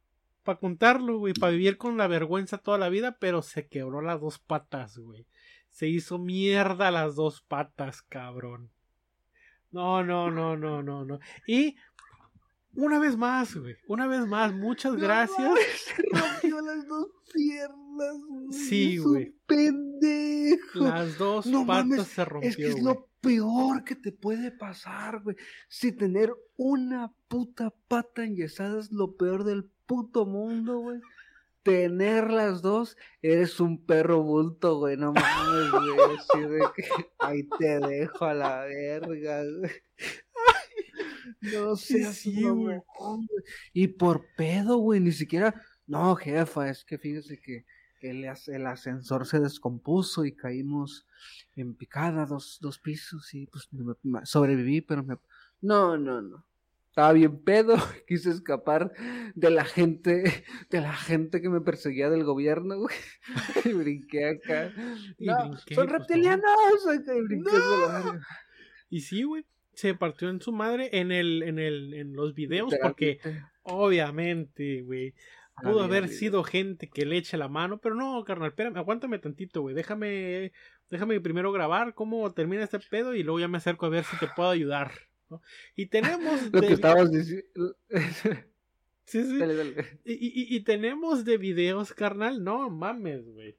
para contarlo, güey, para vivir con la vergüenza toda la vida, pero se quebró las dos patas, güey. Se hizo mierda las dos patas, cabrón. No, no, no, no, no, no. Y una vez más, güey, una vez más, muchas No gracias. Se rompió las dos piernas. güey, Sí, güey. pendejo. Las dos No patas mames, se rompió, Es que es güey. lo peor que te puede pasar, güey. Si tener una puta pata enyesada es lo peor del puto mundo, güey. Tener las dos, eres un perro bulto, güey. No mames, güey. Que ahí te dejo a la verga, güey. No seas sí, güey. Y por pedo, güey, ni siquiera. No, jefa, es que fíjese que el, el ascensor se descompuso y caímos en picada dos, dos pisos y pues no me- sobreviví, pero me... No, no, no. Estaba bien pedo, quise escapar de la gente, de la gente que me perseguía del gobierno, güey. Y brinqué acá. Y No, brinqué, son pues, no. reptilianos. acá, y brinqué No. Y sí, güey. Se partió en su madre en el, en el, en los videos, porque obviamente, güey, pudo haber vida. sido gente que le eche la mano, pero no, carnal, espérame, aguántame tantito, güey. Déjame, déjame primero grabar cómo termina este pedo y luego ya me acerco a ver si te puedo ayudar. ¿no? Y tenemos Lo de- que estabas diciendo. sí, sí. dale, dale. Y, y- y tenemos de videos, carnal. No mames, güey.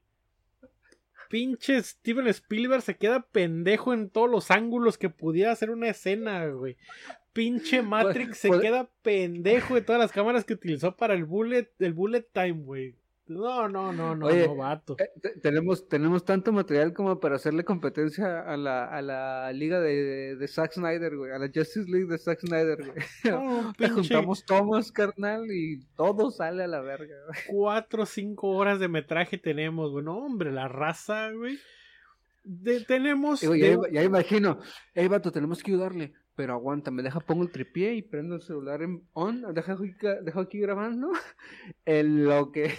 Pinche Steven Spielberg se queda pendejo en todos los ángulos que pudiera hacer una escena, güey. Pinche Matrix se pues- queda pendejo de todas las cámaras que utilizó para el bullet, el bullet time, güey. No, no, no, no, Oye, no, vato. Eh, te- tenemos, tenemos tanto material como para hacerle competencia a la, a la liga de, de Zack Snyder, güey. A la Justice League de Zack Snyder, güey. No, Te pinche juntamos tomas, carnal, y todo sale a la verga, güey. cuatro o cinco horas de metraje tenemos, güey. No, hombre, la raza, güey. De- tenemos. De- ya, ya imagino. Ey, vato, tenemos que ayudarle. Pero aguanta, me deja, pongo el tripié y prendo el celular en on. Deja, aquí- dejo aquí grabando. En lo que.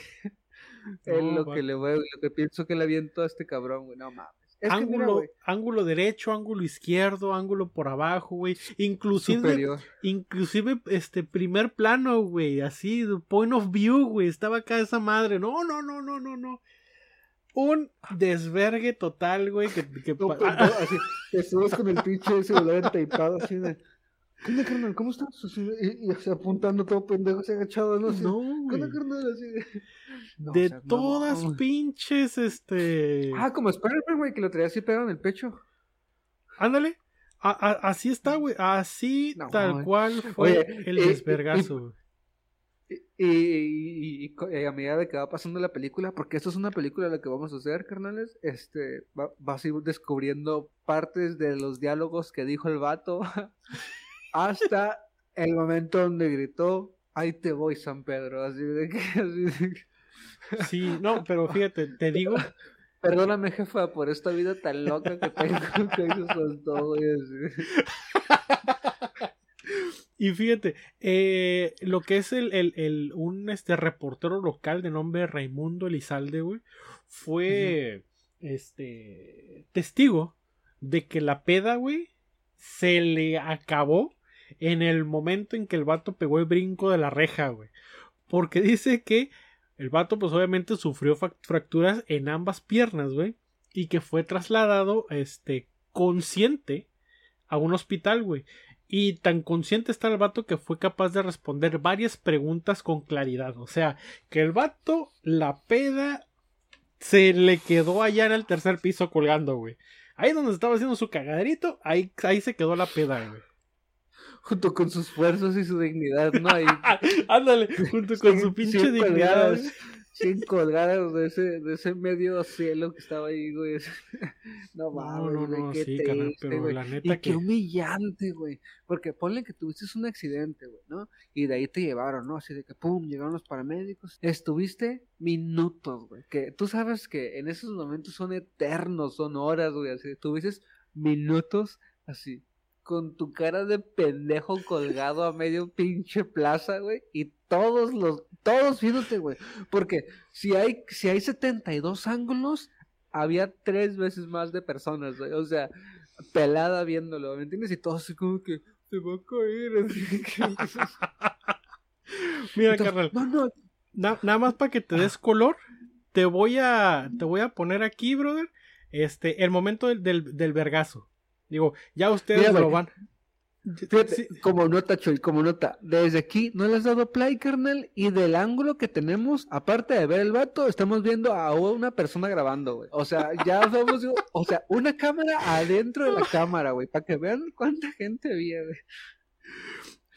No, lo que le voy, lo que pienso que le aviento a este cabrón, güey. No mames. Es mira, ángulo, güey, ángulo derecho, ángulo izquierdo, ángulo por abajo, güey. Inclusive, superior. inclusive, este, primer plano, güey. Así, point of view, güey. Estaba acá esa madre. No, no, no, no, no, no. Un desvergue total, güey. Que, que No, así, te subes con el pinche celular entaipado así de. ¿Qué onda, carnal? ¿Cómo estás? Y, así apuntando todo pendejo, así agachado, ¿no? Así, no, ¿Qué onda, carnal? Así de. No, De o sea, todas pinches, este. Ah, como Spider-Man, güey, que lo traía así pegado en el pecho. Ándale. A- a- así está, güey. Así No, tal cual fue Oye, el y- y- desvergazo, güey. Y, y a medida de que va pasando la película, porque esto es una película la que vamos a hacer, carnales, este, va- vas a ir descubriendo partes de los diálogos que dijo el vato hasta el momento donde gritó, ahí te voy, San Pedro, así de que, así de que, Sí, no, pero fíjate, te digo, perdóname jefa por esta vida tan loca que tengo, que eso soltó, güey, así. y fíjate, eh, lo que es el, el, el- un este reportero local de nombre Raimundo Elizalde, güey, fue este testigo de que la peda, güey, se le acabó en el momento en que el vato pegó el brinco de la reja, güey. Porque dice que el vato, pues obviamente sufrió fracturas en ambas piernas, güey. Y que fue trasladado, este, consciente a un hospital, güey. Y tan consciente está el vato que fue capaz de responder varias preguntas con claridad. O sea, que el vato, la peda, se le quedó allá en el tercer piso colgando, güey. Ahí donde estaba haciendo su cagaderito, ahí, ahí se quedó la peda, güey. Junto con sus fuerzas y su dignidad, ¿no? Ahí, Ándale, junto con Cien- su pinche dignidad. colgadas, cien colgadas de ese, de ese medio cielo que estaba ahí, güey. No mames, no, no, qué sí, triste, pero güey. la Y neta qué que. humillante, güey. Porque ponle que tuviste un accidente, güey, ¿no? Y de ahí te llevaron, ¿no? Así de que, pum, llegaron los paramédicos. Estuviste minutos, güey. Que tú sabes que en esos momentos son eternos, son horas, güey. Así, tuviste minutos así, con tu cara de pendejo colgado a medio pinche plaza, güey. Y todos los, todos viéndote, güey. Porque si hay, si hay 72 ángulos, había tres veces más de personas, güey. O sea, pelada viéndolo, ¿me entiendes? Y todos así como que se va a caer. Mira, Entonces, carnal, no, no, na- nada más para que te des color, te voy a, te voy a poner aquí, brother, este, el momento del, del, del vergazo. Digo, ya ustedes lo van. Fíjate, Sí, como nota, Choy, como nota, desde aquí no le has dado play, carnal, y del ángulo que tenemos, aparte de ver el vato, estamos viendo a una persona grabando, güey. O sea, ya vamos, o sea, una cámara adentro de la cámara, güey, para que vean cuánta gente güey.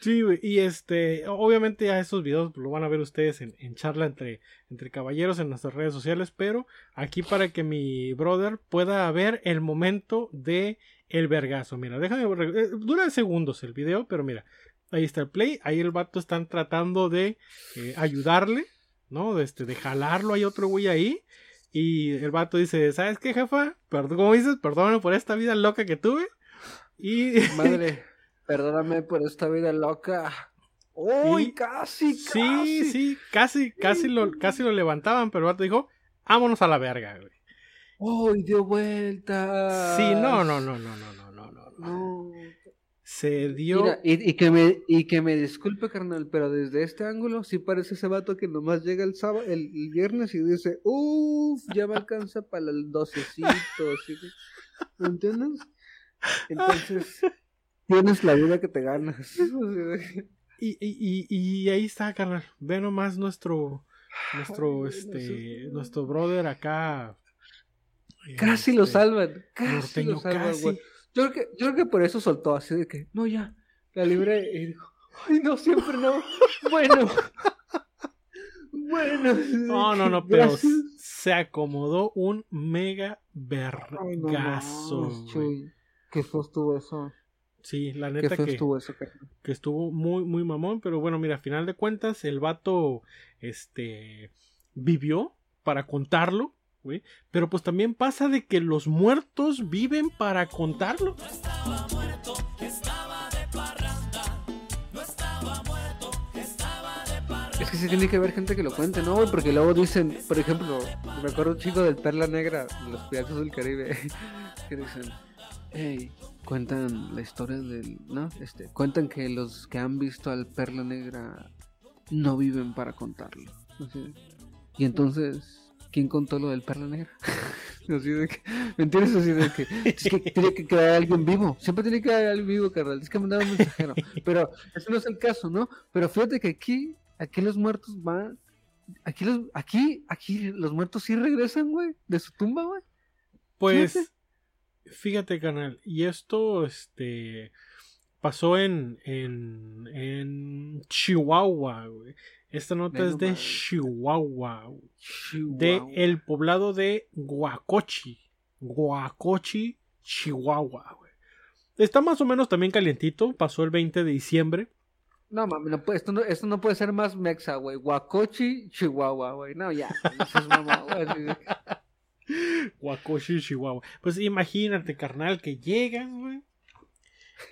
Sí, güey, y este, obviamente ya esos videos lo van a ver ustedes en, en charla entre, entre caballeros en nuestras redes sociales, pero aquí para que mi brother pueda ver el momento de el vergazo. Mira, déjame, eh, dura segundos el video, pero mira, ahí está el play, ahí el vato están tratando de eh, ayudarle, ¿no? De, este, de jalarlo, hay otro güey ahí, y el vato dice, ¿sabes qué, jefa? Perdón, ¿Cómo dices? Perdóname por esta vida loca que tuve. Y Madre, perdóname por esta vida loca. ¡Uy, Y- casi, Sí, casi! sí, casi, casi lo, casi lo levantaban, pero el vato dijo, vámonos a la verga, güey. ¡Uy, dio vuelta! Sí, no, no, no, no, no, no, no, no. No. Se dio. Mira, y, y que me, y que me disculpe, carnal, pero desde este ángulo sí parece ese vato que nomás llega el sábado, el, el viernes y dice, uff, ya me alcanza para el docecito, ¿me entiendes? Entonces, tienes la vida que te ganas. Y, y, y, y ahí está, carnal. Ve nomás nuestro, nuestro, este, no nuestro brother acá. Casi lo este, salvan, casi Norteño, lo salvan, casi. güey. Yo creo, que, yo creo que por eso soltó así de que, no, ya, la libré y dijo, ay, no, siempre no. Bueno, Bueno, No, no, no, pero gracias. se acomodó un mega no vergazo. güey. Chuy. Qué feo estuvo eso. Sí, la neta que, estuvo eso, que estuvo muy, muy mamón, pero bueno, mira, a final de cuentas, el vato, este, vivió para contarlo, güey, pero pues también pasa de que los muertos viven para contarlo. Es que sí tiene que haber gente que lo cuente, ¿no, güey? Porque luego dicen, por ejemplo, me acuerdo un chico del Perla Negra, de los Piratas del Caribe, que dicen, hey, cuentan la historia del, ¿no? Este, cuentan que los que han visto al Perla Negra no viven para contarlo. Así. Y entonces, ¿quién contó lo del Perla Negra? Así de que, ¿me entiendes? Así de que, es que tiene que quedar alguien vivo. Siempre tiene que quedar alguien vivo, carnal. Es que mandar un mensajero. Pero ese no es el caso, ¿no? Pero fíjate que aquí, aquí los muertos van. Aquí los, aquí, aquí los muertos sí regresan, güey, de su tumba, güey. Pues. Fíjate, canal, y esto, este, pasó en, en, en Chihuahua, güey. Esta nota es de. Chihuahua, güey. Chihuahua. de el poblado de Guacochi. Guacochi, Chihuahua, güey. Está más o menos también calientito, pasó el 20 de diciembre. No, mami, no esto, no, esto no puede ser más mexa, güey. Guacochi, Chihuahua, güey. No, ya. no seas mamá, güey, Guacochi, Chihuahua. Pues imagínate, carnal, que llegan, güey.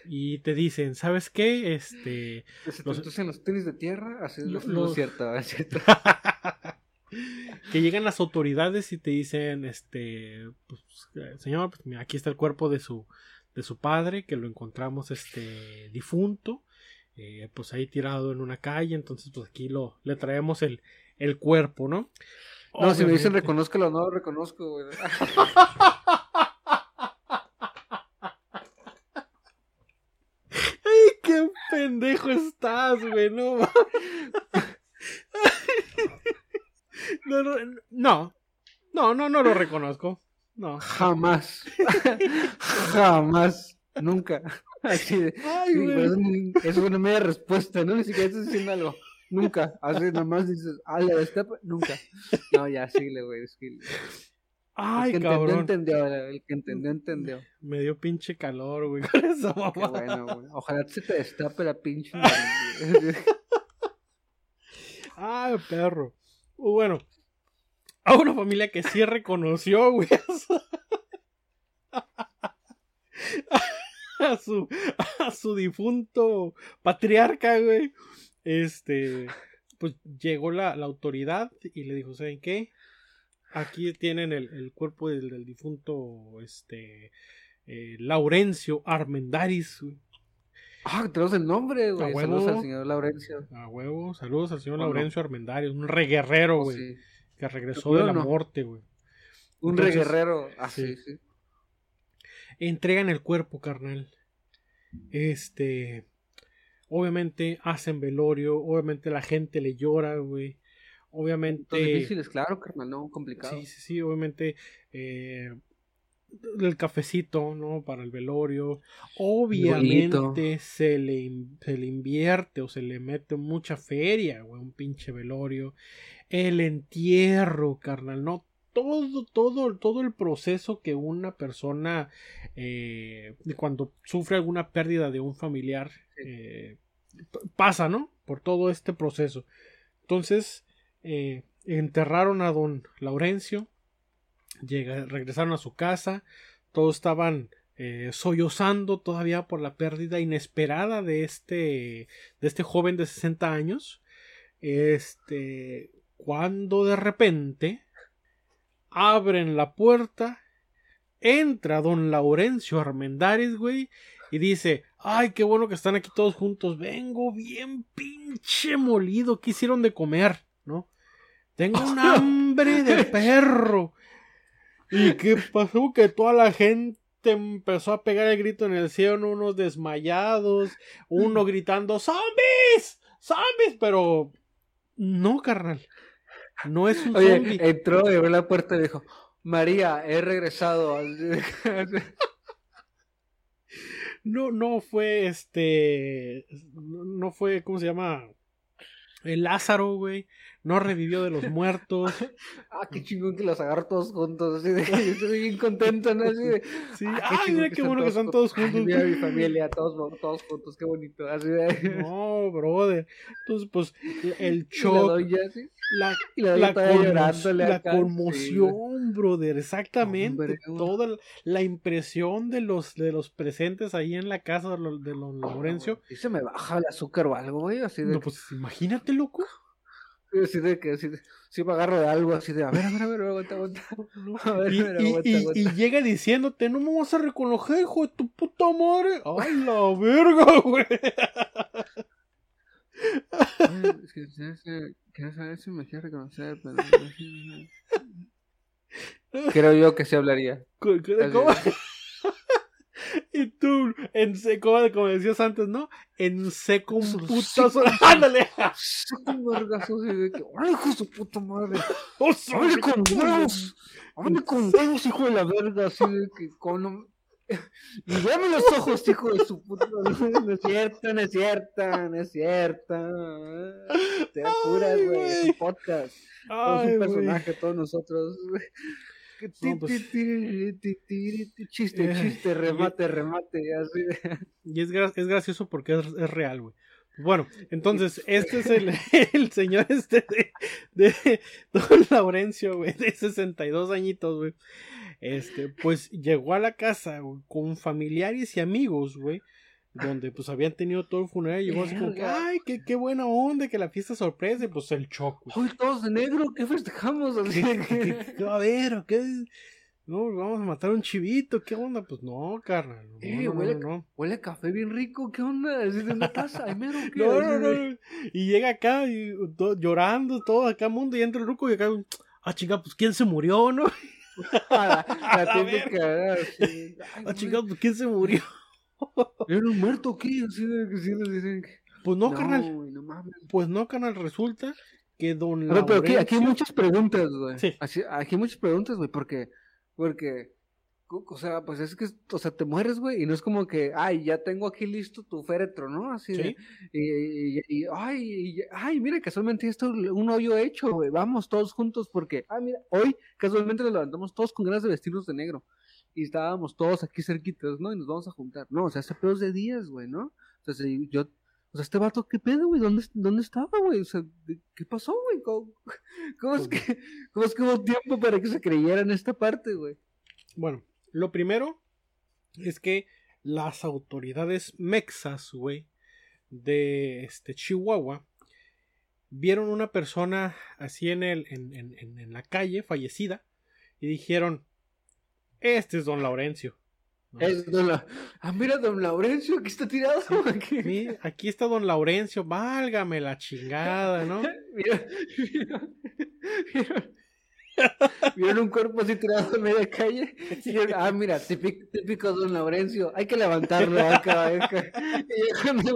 Y te dicen, ¿sabes qué? Este. Los- entusiasman los tenis de tierra, así Lo- es lo- lo cierto, es cierto. que llegan las autoridades y te dicen, este, pues, eh, señor, pues, mira, aquí está el cuerpo de su, de su padre, que lo encontramos, este, difunto, eh, pues ahí tirado en una calle, entonces, pues aquí lo, le traemos el, el cuerpo, ¿no? No, si me dicen reconózcalo, no lo reconozco, güey. ¡Ay, qué pendejo estás, güey! No, no, no, no, no, no, no lo reconozco. No. Jamás. Jamás. Nunca. Así de. Ay, güey. es una media respuesta, ¿no? Ni siquiera estás diciendo algo. Nunca. Así nomás dices, ah, la destapa. Nunca. No, ya, síguele, güey. síguele. Ay, el que entendió, cabrón. entendió. El que entendió, entendió. Me dio pinche calor, güey, con esa Qué mamá. bueno, güey. Ojalá se te destape la pinche. Ay, perro. Bueno, a una familia que sí reconoció, güey, a su, a su difunto patriarca, güey. Este, pues llegó la, la autoridad y le dijo, ¿saben qué? Aquí tienen el, el cuerpo del, del difunto, este, eh, Laurencio Armendaris. Ah, tenemos el nombre, güey. Saludos al señor Laurencio. A huevo, saludos al señor. Laurencio Armendaris, un reguerrero, Oh, güey. sí. que regresó ¿Lo de la no? muerte, güey. Un reguerrero. Así, sí. sí. Entregan el cuerpo, carnal. Este. Obviamente hacen velorio. Obviamente la gente le llora, güey. Obviamente. Entonces, difíciles, claro, carnal, no, complicado. Sí, sí, sí, obviamente. eh, el cafecito, ¿no? Para el velorio. Obviamente se le, se le invierte o se le mete mucha feria, güey. Un pinche velorio. El entierro, carnal, ¿no? Todo, todo, todo el proceso que una persona eh, cuando sufre alguna pérdida de un familiar eh, pasa, ¿no? Por todo este proceso. Entonces, eh, enterraron a don Laurencio, llega, regresaron a su casa, todos estaban eh, sollozando todavía por la pérdida inesperada de este, de este joven de 60 años. Este, cuando de repente abren la puerta, entra don Laurencio Armendáriz, güey, y dice, ay, qué bueno que están aquí todos juntos, vengo bien pinche molido, ¿qué hicieron de comer? ¿No? Tengo un hambre de perro. ¿Y qué pasó? Que toda la gente empezó a pegar el grito en el cielo, unos desmayados, uno gritando, ¡Zombies! ¡Zombies! Pero no, carnal. No es un Oye, zombie. entró y abrió la puerta y dijo, María, he regresado. No, no fue este. No fue, ¿cómo se llama? El Lázaro, güey, no revivió de los muertos. Ah, qué chingón que los agarro todos juntos. Así de, yo estoy bien contento, ¿no? Así de, Sí, ah, ay, chingón mira qué bueno que están todos Ay, juntos. mira mi familia, todos, todos juntos, qué bonito. Así de. No, brother. Entonces, pues, el Y la shock, doña así. la, Y la la, todavía conmo- llorándole la acá, sí, conmoción, brother, exactamente. Hombre. Toda la- la impresión de los, de los presentes ahí en la casa de los de los Laurencio. Sí se me baja el azúcar o algo, güey. Así de, No, pues imagínate, loco. Así de que así de, sí me agarro de algo, así de, a ver, a ver, a ver, aguanta, aguanta. A ver, Y, a ver, y- aguanta, y- aguanta. y llega diciéndote, no me vas a reconocer, hijo de tu puta madre. ¡Ay, la verga, güey! Es. Quiero saber si me quiere reconocer, pero... Creo yo que sí hablaría. ¿Cómo? En seco, como decías antes, ¿no? En seco un sí. ¡Ándale! Saca un vergazo así de que, ¡ay, hijo de su puta madre! ¡Oh, su- ¡Hable con huevos! ¡Hable con huevos, hijo de la verga! Así de que, con... Y dame los ojos, hijo de su puta madre. No es cierto, no es cierto, no es cierto. Te curas, güey. Es un podcast. Ay, un güey. personaje, todos nosotros. No, pues. Chiste, Eh, chiste, remate, remate. Así. Y es, gra- es gracioso porque es, es real, güey. Bueno, entonces, este es el, el señor este de, de Don Laurencio, güey, de 62 añitos, güey. Este, pues llegó a la casa güey, con familiares y amigos, güey, donde pues habían tenido todo el funeral y llegó así como que, ay, qué, qué buena onda, que la fiesta sorpresa, y pues el güey. Hoy todos de negro, ¿qué festejamos? Así ¿Qué, qué- qué- va a haber? ¿O qué? No, vamos a matar un chivito, ¿qué onda? Pues no, carnal. No, Eh, no, huele- no. Huele a café bien rico, ¿qué onda? Así de una taza, ¿hay mero qué? No, no, no. Y llega acá y, to- llorando, todo acá mundo, y entra el ruco y acá, ah, chinga, pues quién se murió, ¿no? Ah, la, la A típica, ay, Ah, chinga, pues quién se murió. ¿Era un muerto qué? Así de que sí nos dicen que- Pues no, No, carnal, güey, no mames. pues no, carnal, resulta que don A ver, pero aquí, aquí hay Laurencio- muchas preguntas, güey. Sí. Así- aquí hay muchas preguntas, güey, porque, porque, o o sea, pues es que, o sea, te mueres, güey, y no es como que, ay, ya tengo aquí listo tu féretro, ¿no? Así de, Sí. y, y- y- ay, y- ay, mira, casualmente ya está un hoyo hecho, güey, vamos todos juntos, porque, ah, mira, hoy casualmente nos levantamos todos con ganas de vestirnos de negro, y estábamos todos aquí cerquitos, ¿no? Y nos vamos a juntar, no, o sea, hace pedos de días, güey, ¿no? O sea, si yo, o sea, este vato, ¿qué pedo, güey? ¿Dónde, ¿Dónde estaba, güey? O sea, ¿de- ¿qué pasó, güey? ¿Cómo, cómo es que, cómo es que hubo tiempo para que se creyera en esta parte, güey? Bueno, lo primero es que las autoridades mexas, güey, de este Chihuahua, vieron una persona así en, el, en- en- en la calle, fallecida, y dijeron, este es don Laurencio. ¿no? Es don La- Ah, mira, don Laurencio, aquí está tirado. Aquí. Mira, aquí está don Laurencio, válgame la chingada, ¿no? Mira, vieron, un cuerpo así tirado en media calle. Y ah, mira, típico, típico don Laurencio, hay que levantarlo acá. acá. Y cuando,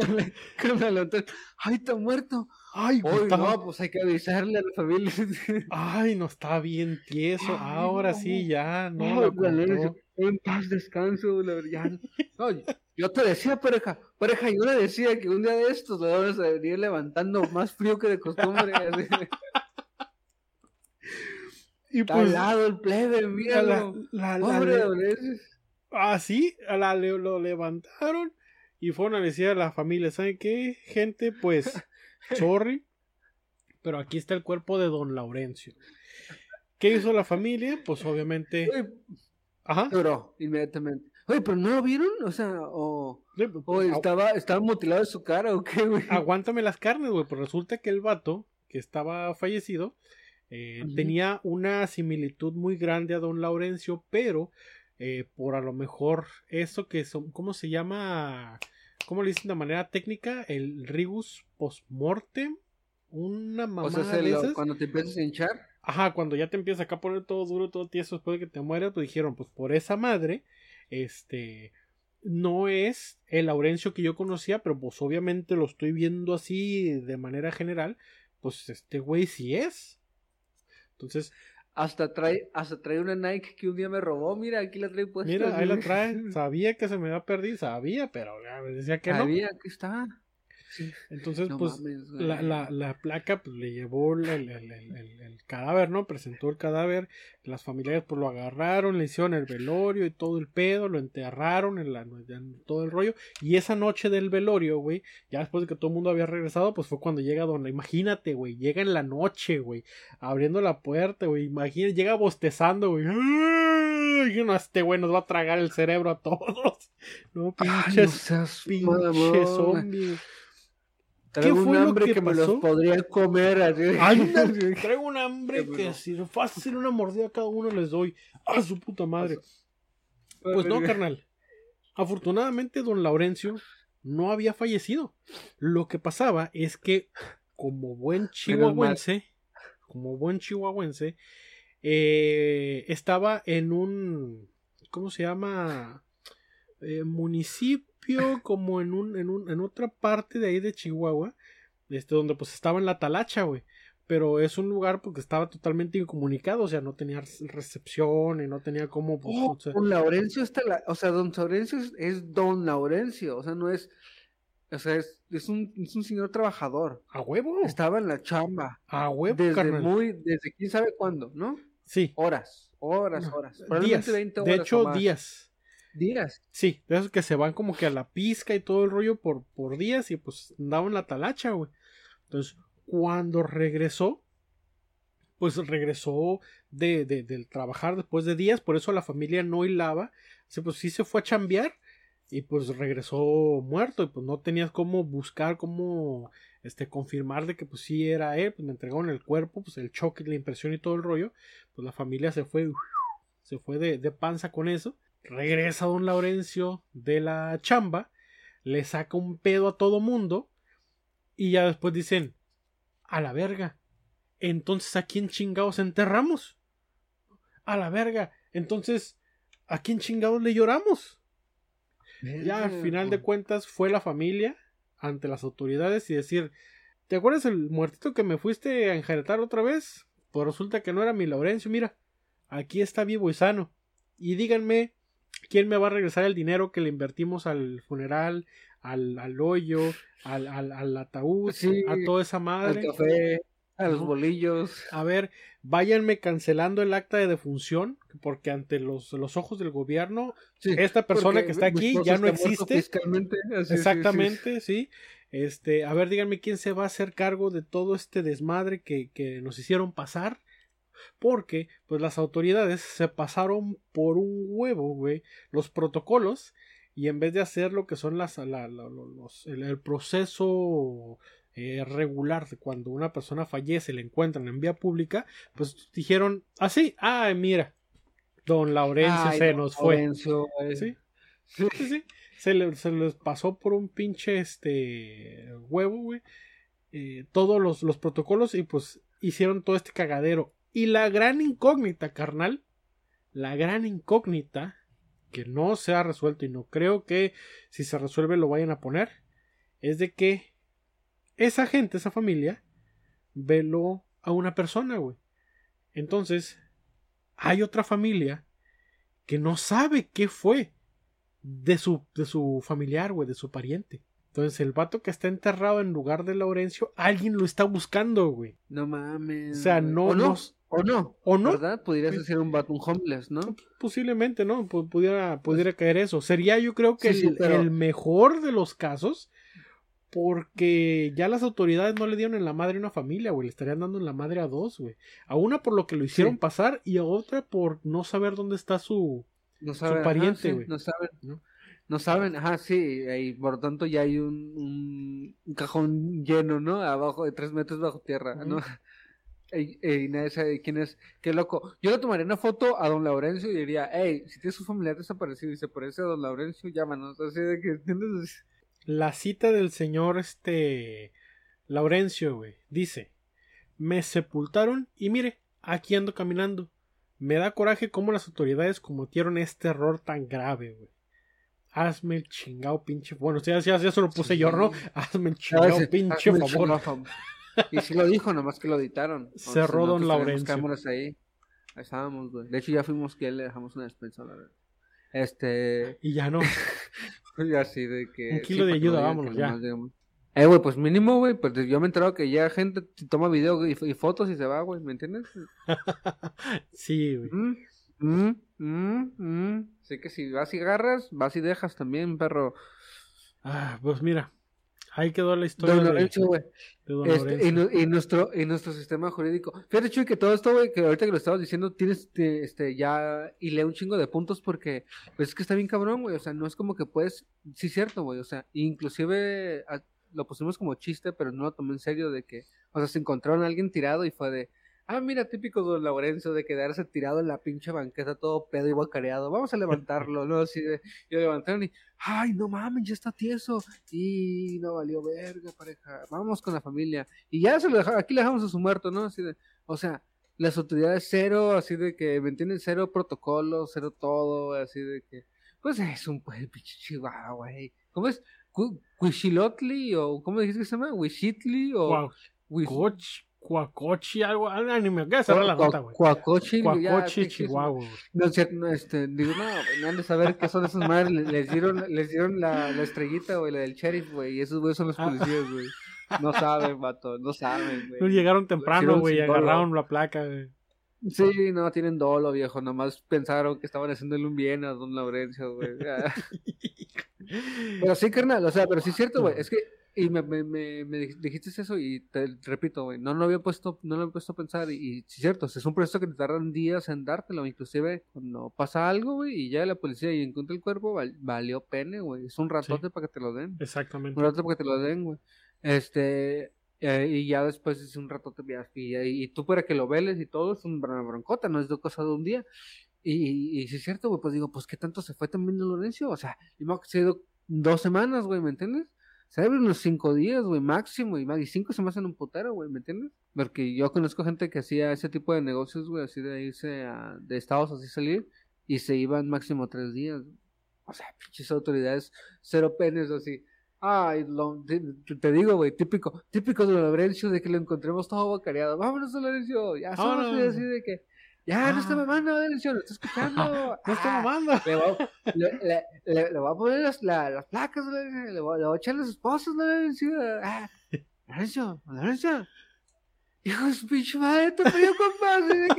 cuando levantaron, ay, está muerto. Ay, puta- no, pues hay que avisarle a la familia. ay, no está bien tieso, Ay, ahora no. sí ya, no, No, la en paz descanso, la verdad, ya. No, yo- te decía, pareja, pareja, yo le decía que un día de estos lo vamos a venir levantando más frío que de costumbre. Y pues, al lado el plebe, míralo. la- la- Pobre le- Laurencio. así a la, lo levantaron y fueron a decir a la familia, ¿saben qué? Gente, pues, sorry, pero aquí está el cuerpo de don Laurencio. ¿Qué hizo la familia? Pues obviamente... Ajá. Lloró inmediatamente. Oye, pero no lo vieron, o sea, o, Sí, pues, o agu- estaba, estaba mutilado de su cara o qué, güey. aguántame las carnes, güey. Pues resulta que el vato que estaba fallecido eh, tenía una similitud muy grande a don Laurencio, pero eh, por a lo mejor eso que son, ¿cómo se llama? ¿Cómo le dicen de manera técnica? El rigus postmortem. Una mamá O sea, se de lo- esas. cuando te empiezas a hinchar. Ajá, cuando ya te empiezas acá a poner todo duro, todo tieso después de que te mueras, pues dijeron, pues por esa madre, este, no es el Laurencio que yo conocía, pero pues obviamente lo estoy viendo así de manera general, pues este güey sí es. Entonces, Hasta trae, hasta trae una Nike que un día me robó. Mira, aquí la trae puesta. mira, ahí la trae, sabía que se me iba a perder, sabía, pero ya, decía que no. Sabía, aquí está. Entonces, No pues, mames, la, la, la placa pues, le llevó el, el- el- el- cadáver, ¿no? Presentó el cadáver, las familiares pues lo agarraron, le hicieron el velorio y todo el pedo, lo enterraron en, la, en todo el rollo. Y esa noche del velorio, güey, ya después de que todo el mundo había regresado, pues fue cuando llega Don... Imagínate, güey, llega en la noche, güey, abriendo la puerta, güey, imagínate, llega bostezando, güey. ¡Ay! No, este güey nos va a tragar el cerebro a todos. No, Ay, no pinches, seas pinche mamón. Traigo ¿Qué un hambre que que, me los podría comer. Ay, traigo un hambre que si fácil una mordida a cada uno les doy. A su puta madre. Pues no, carnal. Afortunadamente, don Laurencio no había fallecido. Lo que pasaba es que, como buen chihuahuense, como buen chihuahuense, eh, estaba en un, ¿cómo se llama? Eh, municipio, como en un, en un, en otra parte de ahí de Chihuahua, este, donde pues estaba en la talacha, güey. Pero es un lugar porque estaba totalmente incomunicado, o sea, no tenía recepción y no tenía cómo, pues, Oh, o sea, don Laurencio está la, o sea, don Laurencio es, es don Laurencio, o sea, no es, o sea, es, es un, es un señor trabajador. a huevo, Estaba en la chamba a huevo, desde carnal. muy, desde quién sabe cuándo, ¿no? Sí, Horas, horas, horas. días. Probablemente 20 horas De o hecho, más. días. Días. Sí, de que se van como que a la pizca y todo el rollo por, por días y pues andaban la talacha, güey. Entonces, cuando regresó, pues regresó de, de, del trabajar después de días, por eso la familia no hilaba. Así pues sí se fue a chambear y pues regresó muerto y pues no tenías cómo buscar, cómo este, confirmar de que pues sí era él, pues me entregaron el cuerpo, pues el choque, la impresión y todo el rollo, pues la familia se fue, se fue de, de panza con eso. Regresa don Laurencio de la chamba, le saca un pedo a todo mundo y ya después dicen, a la verga, entonces a quién chingados enterramos? A la verga, entonces a quién chingados le lloramos? Ya al final de cuentas fue la familia ante las autoridades y decir, ¿te acuerdas el muertito que me fuiste a enjaretar otra vez? Pues resulta que no era mi Laurencio, mira, aquí está vivo y sano. Y díganme, ¿quién me va a regresar el dinero que le invertimos al funeral, al, al hoyo, al, al, al ataúd, Sí, a toda esa Al madre? café, a los bolillos. A ver, váyanme cancelando el acta de defunción, porque ante los, los ojos del gobierno, Sí, esta persona que está aquí ya no existe. así, sí, sí. Exactamente, sí. Este, a ver, díganme quién se va a hacer cargo de todo este desmadre que, que nos hicieron pasar. Porque, pues las autoridades se pasaron por un huevo, güey, los protocolos. Y en vez de hacer lo que son las, la- la- los, el, el proceso eh, regular de cuando una persona fallece, le encuentran en vía pública, pues dijeron así, ah, mira, don Laurencio Ay, se don nos fue. Güey. Sí, sí, sí. Se, le- se les pasó por un pinche este huevo, güey. eh, todos los, los protocolos y pues hicieron todo este cagadero. Y la gran incógnita, carnal. La gran incógnita que no se ha resuelto y no creo que si se resuelve lo vayan a poner. Es de que esa gente, esa familia, veló a una persona, güey. Entonces, hay otra familia que no sabe qué fue de su, de su familiar, güey, de su pariente. Entonces, el vato que está enterrado en lugar de Laurencio, alguien lo está buscando, güey. No mames. O sea, no no, nos- o no. ¿O no? ¿Verdad? Podrías Sí. ser un vato, un homeless, ¿no? Posiblemente, ¿no? Pu- Pudiera, pudiera caer eso. Sería, yo creo que Sí, sí, el, pero- el mejor de los casos, porque ya las autoridades no le dieron en la madre a una familia, güey. Le estarían dando en la madre a dos, güey. A una por lo que lo hicieron pasar y a otra por no saber dónde está su, No saben. ajá, pariente, güey. no saben. ¿no? No saben, ajá, sí, y por lo tanto ya hay un, un, un cajón lleno, ¿no? Abajo de tres metros bajo tierra, ¿no? Y, y nadie sabe quién es, qué loco. Yo le tomaría una foto a don Laurencio y diría, hey, si tienes un familiar desaparecido y se parece a don Laurencio, llámanos. Así de que, ¿entiendes? La cita del señor este Laurencio, güey, dice, me sepultaron y mire, aquí ando caminando. Me da coraje cómo las autoridades cometieron este error tan grave, güey. Hazme el chingado pinche... Bueno, ya, ya, ya se lo puse yo, ¿no? Hazme el chingado pinche chingado favor. Y sí lo dijo, nomás que lo editaron. Cerró don Laurencio. cámaras ahí. Ahí estábamos, güey. De hecho, ya fuimos que le dejamos una despensa, la verdad. Este... Y ya no. Pues ya así de que... Un kilo de no ayuda, vámonos, ya. nomás. Eh, güey, pues mínimo, güey, pues yo me he enterado que ya gente toma video y, y fotos y se va, güey, ¿me entiendes? Sí, güey. Mm, mm, mm, mm. Así que si vas y agarras, vas y dejas también, perro. Ah, pues mira, ahí quedó la historia Don de, Don Este, y, y nuestro, y nuestro sistema jurídico. Fíjate, Chuy, que todo esto, güey, que ahorita que lo estabas diciendo, tienes te- este, ya y lee un chingo de puntos porque, pues es que está bien cabrón, güey. O sea, no es como que puedes, sí, cierto, güey. O sea, inclusive a- lo pusimos como chiste, pero no lo tomé en serio de que, o sea, se encontraron a alguien tirado y fue de, ah, mira, típico Don Lorenzo de quedarse tirado en la pinche banqueta todo pedo y guacareado. Vamos a levantarlo, ¿no? Así de, y lo levantaron y, ay, no mames, ya está tieso. Y no valió verga, pareja. Vamos con la familia. Y ya se lo dejamos, aquí le dejamos a su muerto, ¿no? Así de, o sea, las autoridades cero, así de que, ¿me entienden? Cero protocolo, cero todo, así de que, pues es un pues, pinche chihuahua, güey. ¿Cómo es? Cu- Huixilotli o ¿cómo dijiste que se llama? Huixitli o Coach, Cuacochi, algo, algo, ni me cerrar la nota, güey. Cuacochi, Cuacochi. Chihuahua. No, es cierto, no, este, digo, no, no han de saber qué son esas madres, le- les dieron, les dieron la, la estrellita, güey, la del sheriff, güey, y esos güeyes son los Ah. policías, güey. No saben, vato, no saben, No güey. llegaron temprano, güey, agarraron la placa, güey. Sí, no, tienen dolo, viejo, nomás pensaron que estaban haciéndole un bien a don Laurencio, güey. Ah. Pero sí, carnal, o sea, pero sí es cierto, güey, es que, y me, me, me, me dij- dijiste eso y te repito, güey, no lo había puesto, no lo había puesto a pensar y, y sí es cierto, es un proceso que te tardan días en dártelo, inclusive cuando pasa algo, güey, y ya la policía y encuentra el cuerpo, val- valió pene, güey, es un ratote para que te lo den, Exactamente. un ratote para que te lo den, güey, este, eh, y ya después es un ratote, ya, y, y tú para que lo veles y todo, es un bron- broncota, no es de cosa de un día, y, y, y sí es cierto, güey, pues digo, pues qué tanto se fue también de Lorenzo, o sea, yo me ha ido dos semanas, güey, ¿me entiendes? Se debe unos cinco días, güey, máximo, y y cinco se me hacen un putero, güey, ¿me entiendes? Porque yo conozco gente que hacía ese tipo de negocios, güey, así de irse a, de estados así salir, y se iban máximo tres días. O sea, pinches autoridades, cero penes, así. Ay, lo- te, te digo, güey, típico, típico de Lorenzo, de que lo encontremos todo bocareado. Vámonos, Lorenzo, ya Vámonos. así de que, ya, no está Ah. mamando, Lorenzo, lo está escuchando. No está Ah, mamando. le voy, a- le, le, le- le voy a poner las, la- las placas, le, le voy, a echar las esposas, Lorenzo. Ah, Lorenzo, Lorenzo. Hijo de su pinche madre, te pidió compadre.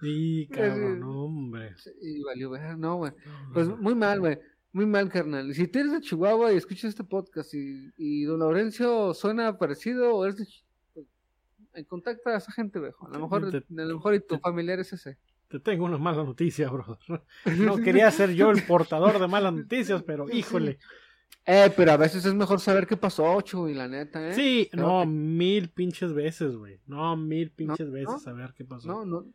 Sí, cabrón, no, hombre. Y valió ver, no, güey. No, Pues no. muy mal, güey. Muy mal, carnal. Si tú eres de Chihuahua y escuchas este podcast y, y don Laurencio suena parecido o eres de Chi- eh, contacta a esa gente, viejo. A lo mejor, Te- a lo mejor y tu familiar es ese. Te tengo una mala noticia, brother. No quería ser yo el portador de malas noticias, pero híjole. Eh, pero a veces es mejor saber qué pasó, Chuy, la neta, ¿eh? Sí, no, que- mil pinches veces, güey. No, mil pinches no. veces a ver qué pasó. No, no,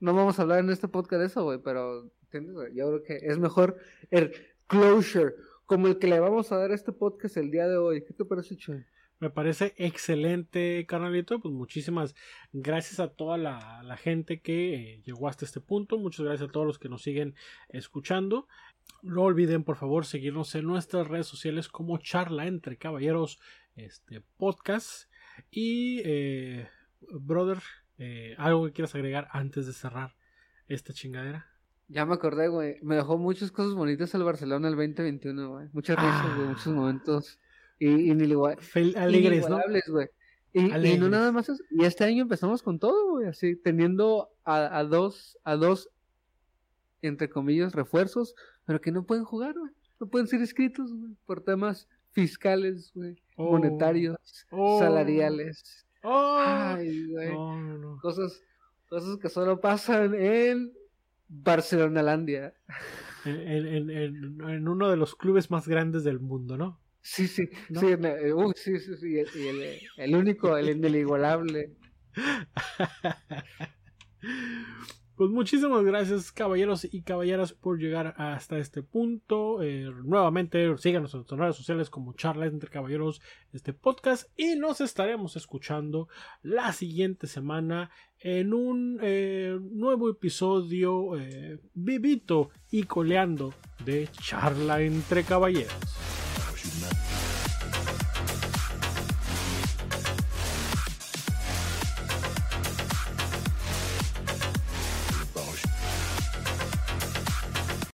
no vamos a hablar en este podcast de eso, güey, pero ¿entiendes? Yo creo que es mejor el closure, como el que le vamos a dar a este podcast el día de hoy. ¿Qué te parece, Chuy? Me parece excelente, carnalito. Pues muchísimas gracias a toda la, la gente que eh, llegó hasta este punto. Muchas gracias a todos los que nos siguen escuchando. No olviden, por favor, seguirnos en nuestras redes sociales como Charla entre Caballeros este podcast. Y, eh, brother, eh, algo que quieras agregar antes de cerrar esta chingadera. Ya me acordé, güey. Me dejó muchas cosas bonitas el Barcelona el 2021, güey. Muchas risas, güey, Ah. muchos momentos. Y, inigua- Fel- alegres, ¿no? inigualables, güey. Y, y Alegres. no nada más eso. Y este año empezamos con todo, güey, así, teniendo a, a dos, a dos, entre comillas, refuerzos, pero que no pueden jugar, güey. No pueden ser inscritos, güey, por temas fiscales, güey, Oh. monetarios, Oh. salariales. ¡Oh! Ay, güey. no, no, no. Cosas, cosas que solo pasan en Barcelonalandia. En- en- en- en uno de los clubes más grandes del mundo, ¿no? Sí, sí, ¿No? sí, en- eh, sí, sí, sí, el, el único, el inigualable. Pues muchísimas gracias caballeros y caballeras por llegar hasta este punto. Eh, nuevamente síganos en nuestras redes sociales como Charlas entre Caballeros este podcast y nos estaremos escuchando la siguiente semana en un eh, nuevo episodio eh, vivito y coleando de Charla entre Caballeros. you now.